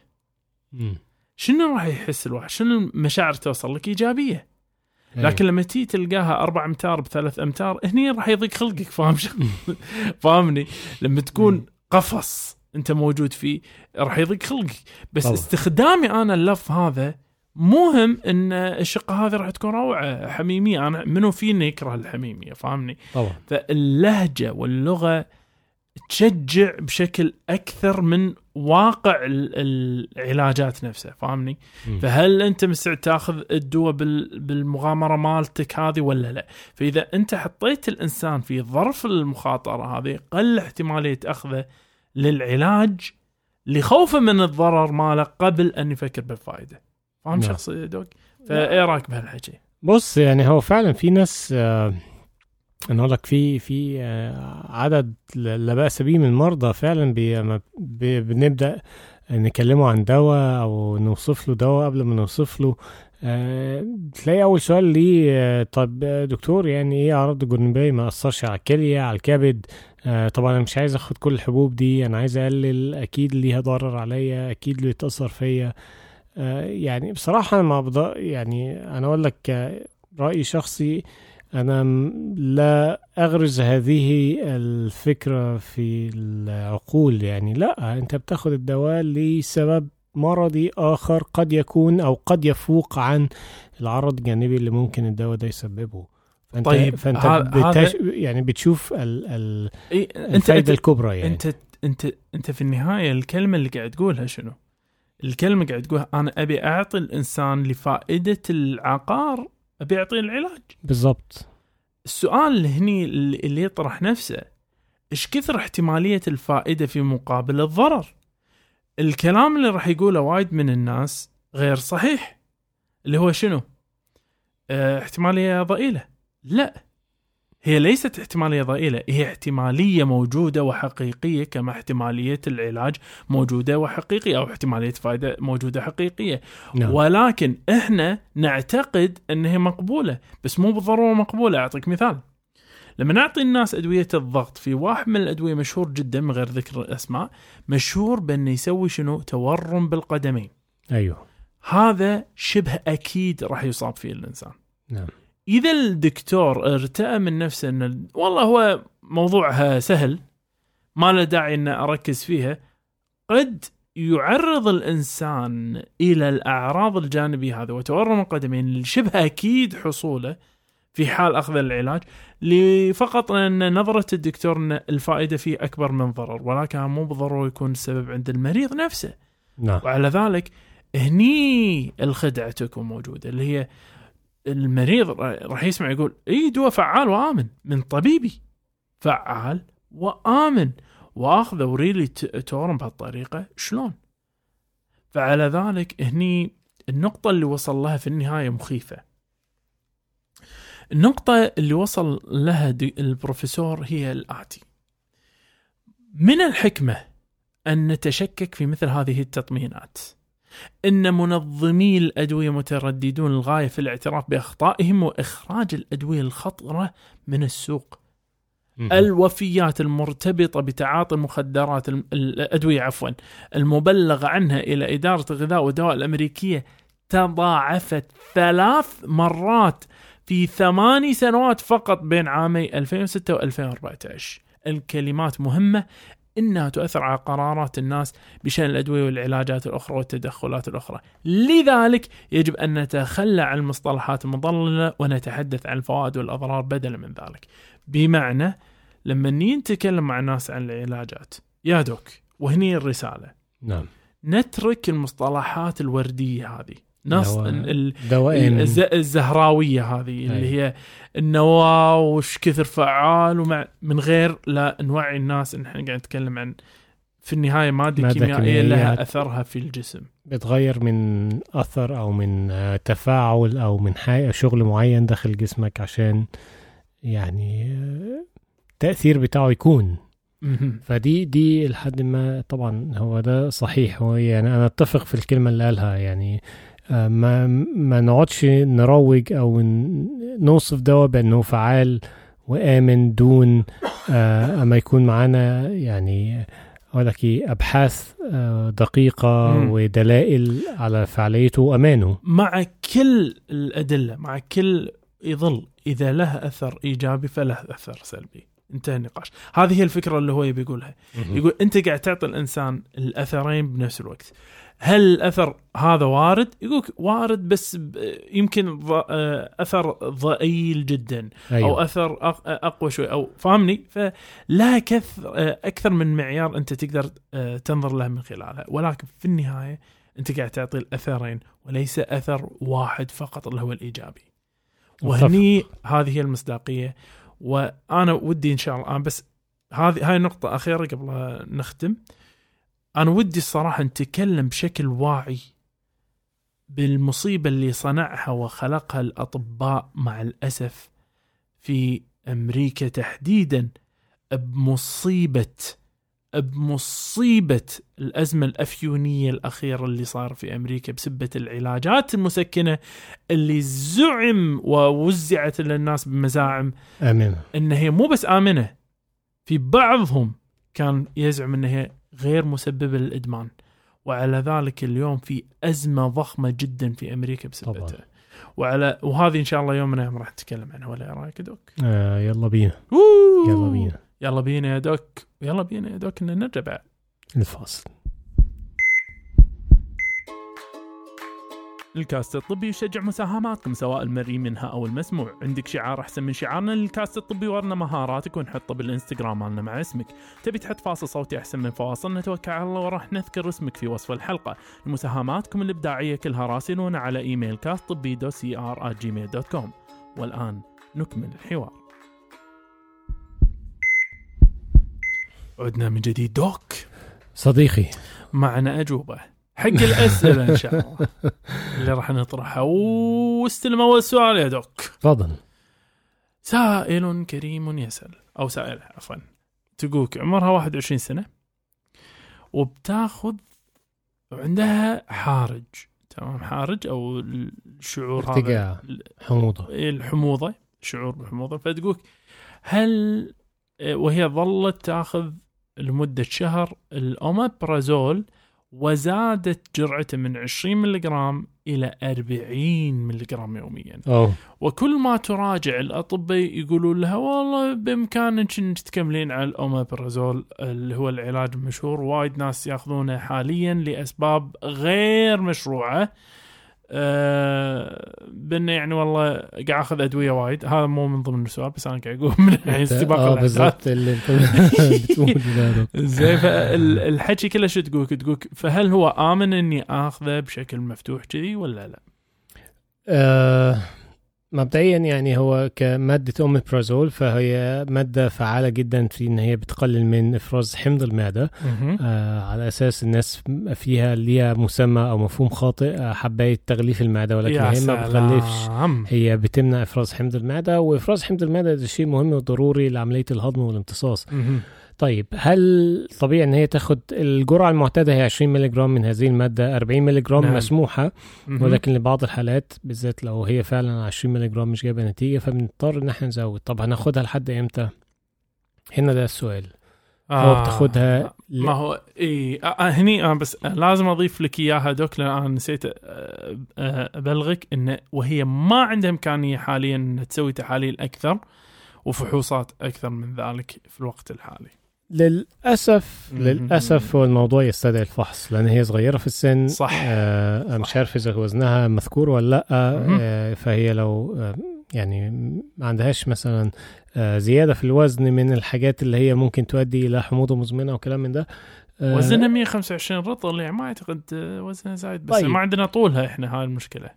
شنو راح يحس الواحد؟ شنو المشاعر توصل لك إيجابية أيوة. لكن لما تيجي تلقاها أربع أمتار بثلاث أمتار هني راح يضيق خلقك فاهم؟ [LAUGHS] فاهمني؟ لما تكون. قفص أنت موجود فيه راح يضيق خلقك بس طبعا. استخدامي أنا اللفظ هذا مهم إن الشقة هذه راح تكون روعة حميمية أنا منو فينا يكره الحميمية فاهمني؟ طبعا فاللهجة واللغة تشجع بشكل أكثر من واقع ال- العلاجات نفسها فاهمني؟ مم. فهل أنت مستعد تأخذ الدواء بال- بالمغامرة مالتك هذه ولا لا؟ فإذا أنت حطيت الإنسان في ظرف المخاطرة هذه قل احتمالية أخذه للعلاج لخوفه من الضرر ماله قبل أن يفكر بالفائده. فاهم نعم. شخص دوك؟ فإيه رأيك بهالحكي؟ بص يعني هو فعلا في ناس آه، أنا أقول لك في في آه، عدد لا بأس به من المرضى فعلا بي بي بنبدأ نكلمه عن دواء أو نوصف له دواء قبل ما نوصف له. آه، تلاقي أول سؤال ليه آه، طب دكتور يعني إيه أعراض الجانبيه ما أثرش على الكلية على الكبد؟ طبعا أنا مش عايز أخد كل الحبوب دي أنا عايز أقلل أكيد ليها ضرر عليا أكيد له يتاثر فيا. يعني بصراحة أنا ما بض... يعني أنا أقول لك رايي شخصي أنا م- لا أغرز هذه الفكرة في العقول. يعني لا أنت بتاخد الدواء لسبب مرضي آخر قد يكون أو قد يفوق عن العرض الجانبي اللي ممكن الدواء ده يسببه. فانت طيب، فأنت ه- بتش... يعني بتشوف ال... ال... إيه انت الفائده انت الكبرى يعني. انت انت أنت في النهاية الكلمة اللي قاعد تقولها شنو؟ الكلمة قاعد تقولها أنا أبي أعطي الإنسان لفائدة العقار أبي العلاج. بالظبط السؤال اللي هني اللي اللي يطرح نفسه إيش كثر احتمالية الفائدة في مقابل الضرر؟ الكلام اللي راح يقوله وايد من الناس غير صحيح اللي هو شنو؟ آه احتمالية ضئيلة. لا هي ليست احتمالية ضئيلة، هي احتمالية موجودة وحقيقية كما احتمالية العلاج موجودة وحقيقية أو احتمالية فائدة موجودة حقيقية. نعم. ولكن إحنا نعتقد إن هي مقبولة بس مو بالضرورة مقبولة. أعطيك مثال. لما نعطي الناس أدوية الضغط في واحد من الأدوية مشهور جدا من غير ذكر الاسماء مشهور بأنه يسوي شنو؟ تورم بالقدمين. أيوه. هذا شبه أكيد راح يصاب فيه الإنسان. نعم. إذا الدكتور ارتأى من نفسه ان والله هو موضوعها سهل ما له داعي ان أركز فيها قد يعرض الإنسان إلى الأعراض الجانبية هذه وتورم القدمين شبه أكيد حصوله في حال أخذ العلاج لفقط إن نظرة الدكتور إن الفائدة فيه أكبر من ضرر ولكن مو بالضرورة يكون السبب عند المريض نفسه. نعم. وعلى ذلك هني الخدعة تكون موجودة اللي هي المريض راح يسمع يقول إي دواء فعال وآمن من طبيبي فعال وآمن وآخذه وريلي تورم بهالطريقة شلون؟ فعلى ذلك هني النقطة اللي وصل لها في النهاية مخيفة. النقطة اللي وصل لها البروفيسور هي الآتي من الحكمة أن نتشكك في مثل هذه التطمينات إن منظمي الأدوية مترددون للغاية في الاعتراف بأخطائهم وإخراج الأدوية الخطرة من السوق. الوفيات المرتبطة بتعاطي المخدرات الم- الأدوية عفوا المبلغ عنها إلى إدارة الغذاء والدواء الأمريكية تضاعفت ثلاث مرات في ثماني سنوات فقط بين عامي 2006 و2014 الكلمات مهمة إنها تؤثر على قرارات الناس بشأن الأدوية والعلاجات الأخرى والتدخلات الأخرى. لذلك يجب أن نتخلى عن المصطلحات المضللة ونتحدث عن الفوائد والأضرار بدلا من ذلك. بمعنى لما نتكلم مع الناس عن العلاجات يا دوك وهني الرسالة. نعم. نترك المصطلحات الوردية هذه. نص اللي الزهراوية هذه اللي أي. هي النواة وش كثر فعال ومع من غير لا نوعي الناس إن إحنا قاعد نتكلم عن في النهاية ماده مادة كيميائية. لها أثرها في الجسم بتغير من أثر أو من آه، تفاعل أو من حاجة شغل معين داخل جسمك عشان يعني آه، التاثير بتاعه يكون. فدي دي لحد ما طبعا هو ده صحيح هو يعني أنا أتفق في الكلمة اللي قالها يعني آه، ما ما نقعدش نروج أو نوصف دواء بانه فعال وآمن دون آه، أما يكون معانا يعني أقول لك إيه أبحاث آه، دقيقة مم. ودلائل على فعاليته وأمانه. مع كل الأدلة مع كل يظل إذا له أثر إيجابي فله أثر سلبي. انتهى النقاش. هذه هي الفكرة اللي هو يبي يقولها. يقول أنت قاعد تعطي الإنسان الأثرين بنفس الوقت. هل الاثر هذا وارد؟ يقولك وارد بس يمكن آه، أثر ضئيل جدا أيوة. أو اثر أقوى شوي أو فاهمني؟ فلا كثر آه، أكثر من معيار أنت تقدر آه، تنظر له من خلالها. ولكن في النهاية أنت قاعد تعطي الأثرين وليس أثر واحد فقط اللي هو الإيجابي. وهني هذه هي المصداقية. وأنا ودي إن شاء الله بس هذه هاي نقطة أخيرة قبل نختم. أنا ودي الصراحة نتكلم بشكل واعي بالمصيبة اللي صنعها وخلقها الأطباء مع الأسف في أمريكا تحديدا بمصيبة بمصيبة الأزمة الأفيونية الأخيرة اللي صار في أمريكا بسبة العلاجات المسكنة اللي زعم ووزعت للناس بمزاعم آمين. ان هي مو بس آمنة في بعضهم كان يزعم ان هي غير مسببه للادمان وعلى ذلك اليوم في أزمة ضخمة جدا في أمريكا بسببها. طبعاً. وعلى وهذه إن شاء الله يوم من الأيام راح نتكلم عنها. ولا رأيك يا دوك؟ آه يلا بينا. يلا بينا. يلا بينا يا دوك. يلا بينا يا دوك إن نرجع بعد. الفاصل الكاست الطبي يشجع مساهماتكم سواء المرئي منها أو المسموع. عندك شعار أحسن من شعارنا للكاست الطبي ورنا مهاراتك ونحطه بالإنستغرام مالنا مع اسمك. تبي تحط فاصل صوتي أحسن من فواصل؟ نتوكل على الله وراح نذكر اسمك في وصف الحلقة. مساهماتكم الإبداعية كلها راسلونا على إيميل كاست طبي dot cr جيميل dot com والآن نكمل الحوار. عدنا من جديد doc. صديقي. معنا أجوبة. حق الأسئلة إن شاء الله. [LAUGHS] اللي راح نطرحها. واستلم أول سؤال يا doc. تفضل. سائل كريم يسأل أو سائل عفوا. تقولك عمرها 21 سنة وبتاخذ عندها حارج. تمام حارج أو الشعور هذا. حموضة. الحموضة شعور بالحموضة. فتقولك هل وهي ظلت تاخذ لمدة شهر الاومابرازول وزادت جرعته من 20 ملغ إلى 40 ملغ يوميا. أوه. وكل ما تراجع الأطباء يقولون لها والله بإمكانك إنك تكملين على الاومابرازول اللي هو العلاج المشهور وايد ناس ياخذونه حاليا لأسباب غير مشروعة. أه بإنه يعني والله قاعد آخذ أدوية وايد. هذا مو من ضمن السؤال بس أنا قاعد أقول من الحين استباق الأحداث. بالضبط اللي أنت [LAUGHS] بتقول [LAUGHS] زين فالحكي كله شو تقولك تقولك فهل هو آمن إني آخذه بشكل مفتوح كذي ولا لا؟ آه مبدئيا يعني هو كمادة أوميبرازول فهي مادة فعالة جدا في إن هي بتقلل من إفراز حمض المعدة. آه على أساس الناس فيها ليها مسمى أو مفهوم خاطئ آه، حباية تغليف المعدة ولكن هي ما بتغلفش. هي بتمنع إفراز حمض المعدة وإفراز حمض المعدة ده شيء مهم وضروري لعملية الهضم والامتصاص. مهم. طيب هل طبيعي إن هي تاخد الجرعة المعتادة هي 20 ملغ من هذه المادة 40 ملغ نعم. مسموحة. ولكن لبعض الحالات بالذات لو هي فعلا 20 ملغ مش جايبة نتيجة فبنضطر إن إحنا نزود طب هناخدها لحد إمتى هنا ده السؤال هو بتاخدها ل- ما هو اي آه آه، هني أنا بس آه، لازم أضيف لك إياها دوك لأن أنا نسيت آه، آه، أبلغك انه وهي ما عندها إمكانية حاليا إنها تسوي تحاليل أكثر وفحوصات أكثر من ذلك في الوقت الحالي. للأسف. للأسف هو الموضوع يستدعي الفحص لأن هي صغيرة في السن صح. آه مش. عارف إذا وزنها مذكور ولا لأ. آه فهي لو آه يعني ما عندهاش مثلا آه زيادة في الوزن من الحاجات اللي هي ممكن تؤدي إلى حموضة مزمنة وكلام من ده آه وزنها 125 رطل يعني ما أعتقد آه، وزنها زايد بس طيب. ما عندنا طولها إحنا هاي المشكلة.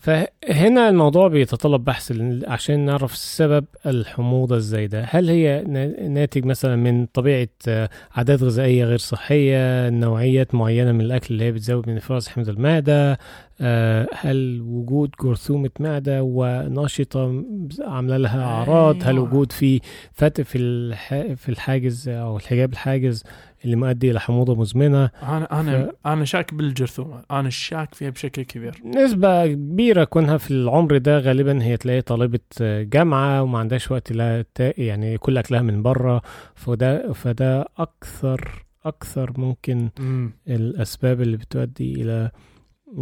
فهنا الموضوع بيتطلب بحث عشان نعرف سبب الحموضة الزايدة. هل هي نا- ناتج مثلا من طبيعة آه، عادات غذائية غير صحية نوعيات معينة من الأكل اللي هي بتزود من إفراز حمض المعدة آه، هل وجود جرثومة معدة ونشطة عاملة لها أعراض؟ هل أيوة. وجود في فتق في في الحاجز أو الحجاب الحاجز اللي مؤدي إلى حموضة مزمنة. أنا أنا أنا شاك بالجرثومة، أنا شاك فيها بشكل كبير. نسبة كبيرة كونها في العمر ده غالبا هي تلاقي طالبة جامعة وما عندهاش وقت تا- يعني كل أكلها من بره فده فده أكثر أكثر ممكن مم. الأسباب اللي بتؤدي إلى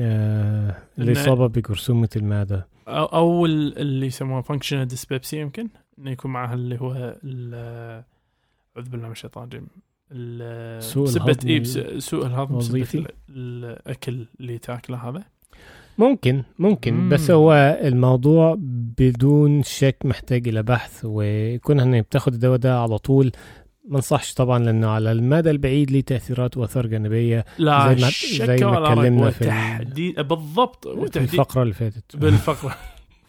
آه الإصابة بجرثومة المعدة. أو ال- اللي يسموها functional dyspepsia يمكن إنه يكون معها اللي هو أعوذ بالله من الشيطان الرجيم. ال- سوء بسبة الهضم إيه بس- سوء الهضم. ال- الأكل اللي تاكله هذا. ممكن ممكن مم. بس هو الموضوع بدون شك محتاج إلى بحث وكون إن بتاخد الدواء ده على طول. ما انصحش طبعا لأنه على المدى البعيد ليه تأثيرات وآثار جانبية لا زي ما- زي ما اتكلمنا في ال- وتحديد بالضبط في الفقرة اللي فاتت. بالفقرة.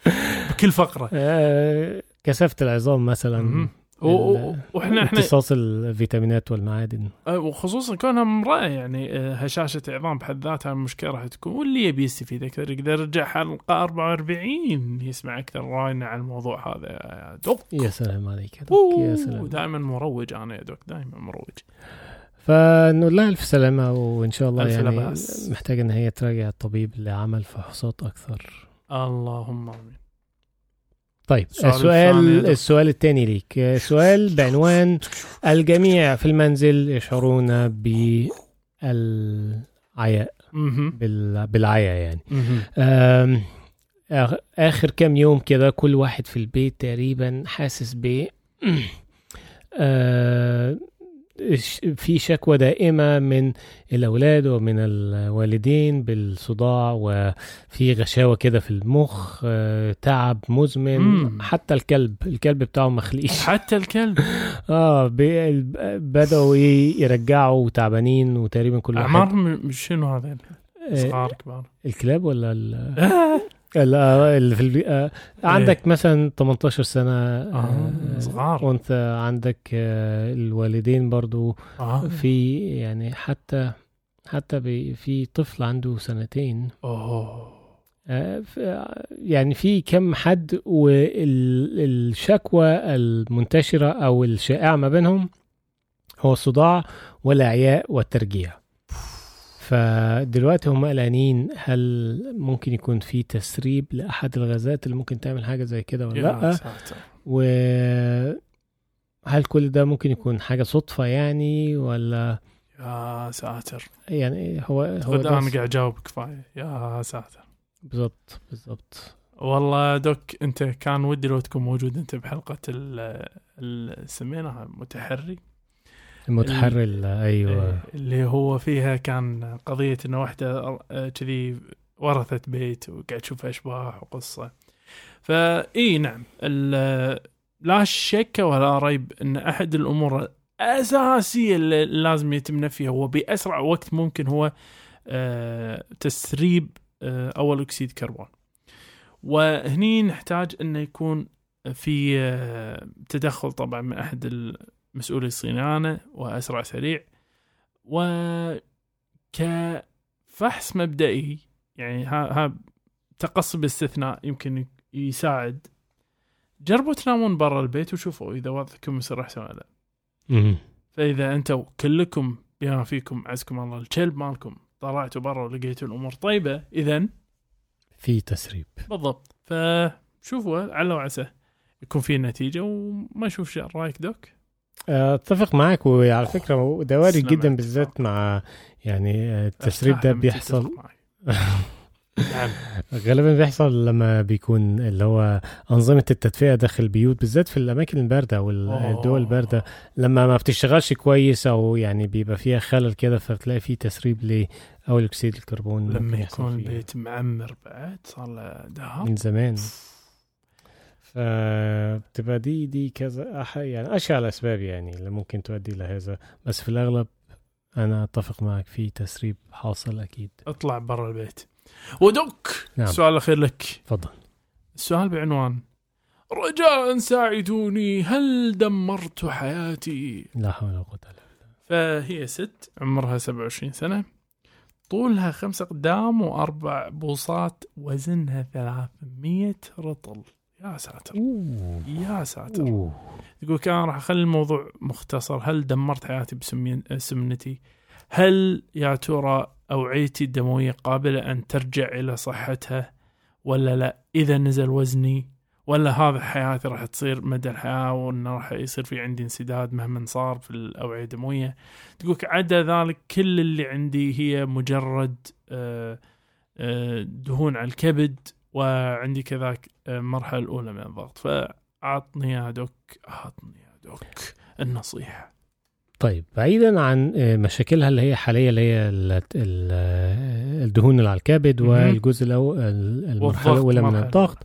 [LAUGHS] بكل فقرة. [LAUGHS] آه، كثافة العظام مثلا. وإحنا إحنا امتصاص الفيتامينات والمعادن. وخصوصا كونها امراه يعني آه، هشاشة عظام بحد ذاتها مشكلة راح تكون واللي يبي يستفيد أكثر يقدر يرجع حلقة 44 يسمع أكثر راينا عن الموضوع هذا يا دوك يا سلام عليك يا دوك يا سلام. دائما مروج أنا يا دوك دائما مروج. فنقول لها ألف سلامة وإن شاء الله يعني بأس. محتاجة إن هي تراجع الطبيب لعمل فحوصات أكثر. اللهم آمين. طيب السؤال السؤال الثاني ليك. سؤال بعنوان الجميع في المنزل يشعرون بالعياء. مهم. بال- بالعيا يعني. آخر كام يوم كده كل واحد في البيت تقريبا حاسس ب [CLEARS THROAT] آه، في شكوى دائمة من الأولاد ومن الوالدين بالصداع وفي غشاوة كده في المخ آه، تعب مزمن مم. حتى الكلب الكلب بتاعه مخليش حتى الكلب؟ [LAUGHS] آه بدأوا يرجعوا تعبانين وتقريبا كل واحد. اعمار م- شنو هذا؟ آه، صغار كبار. الكلاب ولا ال- [LAUGHS] ال- آه، اللي في البي... آه، عندك مثلا 18 سنة آه، صغار. وأنت عندك آه، الوالدين برضو آه. في يعني حتى حتى في طفل عنده سنتين أوه آه، يعني في كم حد والشكوى المنتشرة أو الشائعة ما بينهم هو الصداع والإعياء والترجيع فدلوقتي هم قلقانين هل ممكن يكون في تسريب لأحد الغازات اللي ممكن تعمل حاجة زي كده ولا لأ؟ ساتر. وهل كل ده ممكن يكون حاجة صدفة يعني ولا يا ساتر. يعني هو هو أنا قاعد اجاوب كفاية. يا ساتر. بالضبط بالضبط. والله دوك انت كان ودي لو تكون موجود انت بحلقة ال ال- سميناها متحري. المتحرر ال- أيوه. اللي هو فيها كان قضية إنه واحدة آه، كذي ورثت بيت وقاعد تشوف أشباح وقصة. فاي نعم. لا شك ولا ريب إن أحد الأمور الأساسية اللي لازم يتم نفيها هو بأسرع وقت ممكن هو آه، تسريب آه، أول أكسيد كربون. وهني نحتاج إنه يكون في تدخل طبعا من أحد مسؤولي الصيانه وأسرع سريع. وكفحص مبدئي يعني ها, ها تقص باستثناء يمكن يساعد. جربوا تنامون برا البيت وشوفوا إذا وضعكم يصير أحسن ولا لا. مم. فإذا أنتم كلكم بما فيكم عزكم الله الكلب مالكم طلعتوا برا ولقيتوا الأمور طيبة اذا في تسريب. بالضبط. فشوفوا لعل وعسى يكون في نتيجة وما شيء. رأيك دوك؟ أتفق معاك وعلى فكرة ده وارد جدا. بالذات مع يعني التسريب أرتاح ده بيحصل. نعم [LAUGHS] غالبا بيحصل لما بيكون اللي هو أنظمة التدفئة داخل البيوت بالذات في الأماكن الباردة والدول الباردة لما ما بتشتغلش كويس أو يعني بيبقى فيها خلل كده فبتلاقي فيه تسريب لأول أكسيد الكربون لما يكون. البيت معمر بعد صار له دهر من زمان فبتبقى دي دي كذا أح- يعني أشهر الأسباب يعني اللي ممكن تؤدي لهذا بس في الأغلب أنا أتفق معك في تسريب حاصل أكيد. اطلع برا البيت. ودك نعم. السؤال الأخير لك. تفضل. السؤال بعنوان رجاء ساعدوني هل دمرت حياتي؟ لا حول ولا قوة إلا بالله. فهي ست عمرها 27 سنة. طولها خمسة قدام وأربع بوصات وزنها 300 رطل. يا ساتر. أوه. يا ساتر. أوه. يقول كان راح أخلي الموضوع مختصر. هل دمرت حياتي بسمنتي هل يا ترى أوعيتي الدموية قابلة أن ترجع إلى صحتها ولا لا؟ إذا نزل وزني ولا هذا حياتي راح تصير مدى الحياة وانه راح يصير في عندي انسداد مهما صار في الأوعية الدموية؟ تقول عدا ذلك كل اللي عندي هي مجرد آه، آه، دهون على الكبد وعندي كذاك آه، المرحلة الأولى من الضغط فأعطني يا دوك أعطني يا دوك النصيحة طيب بعيدا عن آه، مشاكلها اللي هي حاليا اللي هي ال- ال- الدهون اللي على الكبد. والجزء الأول المرحلة الأولى من. الضغط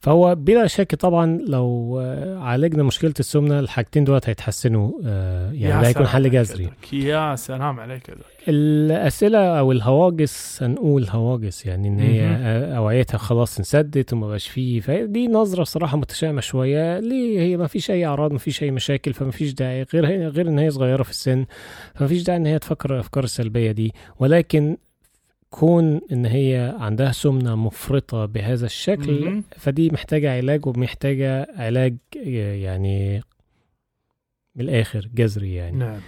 فهو بلا شك طبعا لو آه، عالجنا مشكلة السمنة الحاجتين دولت هيتحسنوا آه، يعني ده هيكون حل جذري يا سلام عليك يا. الأسئلة أو الهواجس هنقول هواجس يعني إن هي. آه، أوعيتها خلاص انسدت وما بقاش فيه. فدي نظرة صراحة متشائمة شوية. ليه؟ هي ما فيش أي أعراض ما فيش أي مشاكل فما فيش داعي غير هي غير إن هي صغيرة في السن فما فيش داعي إن هي تفكر الأفكار السلبية دي. ولكن كون إن هي عندها سمنة مفرطة بهذا الشكل. فدي محتاجة علاج ومحتاجة علاج آه، يعني من الآخر جذري يعني. نعم.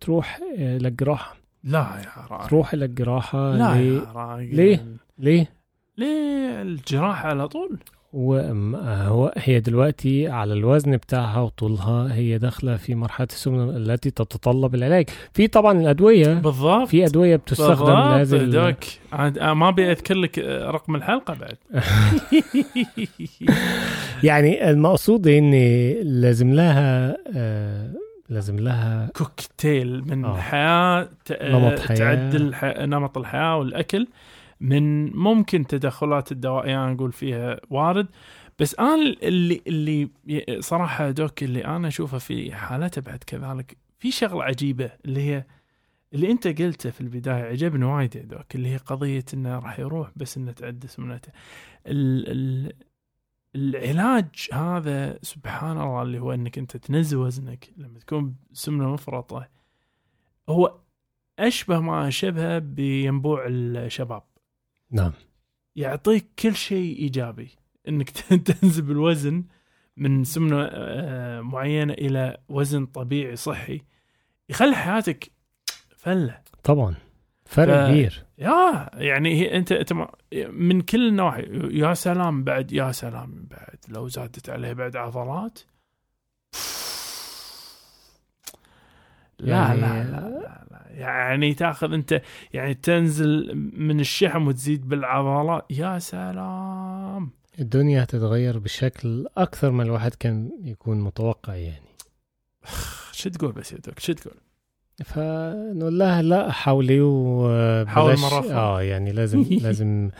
تروح آه، للجراحة. لا يا راجل. تروح الجراحه لا ليه؟ يا راجل. ليه؟ ليه؟ ليه الجراحة على طول. وهو هي دلوقتي على الوزن بتاعها وطولها هي داخلة في مرحلة السمنة التي تتطلب العلاج. في طبعا الأدوية بالضبط. في أدوية بتستخدم لهذه ال- دوك. عاد آه، ما أبي أذكر لك آه، رقم الحلقة بعد. [LAUGHS] [LAUGHS] يعني المقصود ان لازم لها آه لازم لها كوكتيل من آه. ت- آه، نمط حياة. تعدل نمط الحياة والأكل من ممكن تدخلات الدوائية أنا أقول فيها وارد بس أنا اللي اللي صراحة دوك اللي أنا أشوفه في حالته بعد كذلك في شغلة عجيبة اللي هي اللي أنت قلته في البداية عجبني وايد يا دوك اللي هي قضية إنه راح يروح بس إنه تعدى سمنته ال ال العلاج هذا سبحان الله اللي هو إنك أنت تنزل وزنك لما تكون سمنه مفرطة هو أشبه ما شبه بينبوع الشباب. نعم. يعطيك كل شيء إيجابي إنك [LAUGHS] تنزل بالوزن من سمنة آه، معينة إلى وزن طبيعي صحي يخلي حياتك فلة. طبعا. فرق ف- كبير. يا يعني هي انت من كل النواحي يا سلام بعد يا سلام بعد لو زادت عليه بعد عضلات. لا يعني- لا لا, لا, لا. يعني تاخذ انت يعني تنزل من الشحم وتزيد بالعضلات. يا سلام. الدنيا هتتغير بشكل أكثر ما الواحد كان يكون متوقع يعني. شو تقول بس يا دوك؟ شو تقول؟ فنقول لها لا حاولي وبلاش حاول مرة. آه يعني لازم [LAUGHS] لازم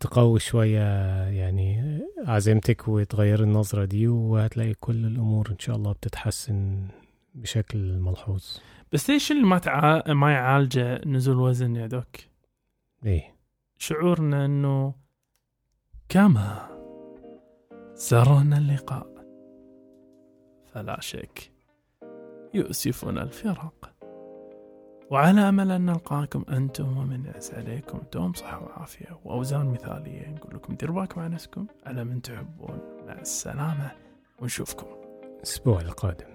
تقوي شوية يعني عزيمتك وتغير النظرة دي وهتلاقي كل الأمور إن شاء الله بتتحسن بشكل ملحوظ. بس ليش اللي ما تع... ما يعالجه نزول وزن يا دوك؟ إيه. شعورنا إنه كما سرنا اللقاء. فلا شك يؤسفنا الفراق. وعلى أمل أن نلقاكم أنتم ومن يأس عليكم دوم صحة وعافية. وأوزان مثالية نقول لكم ديروا على نفسكم على من تحبون. مع السلامة ونشوفكم. الأسبوع القادم.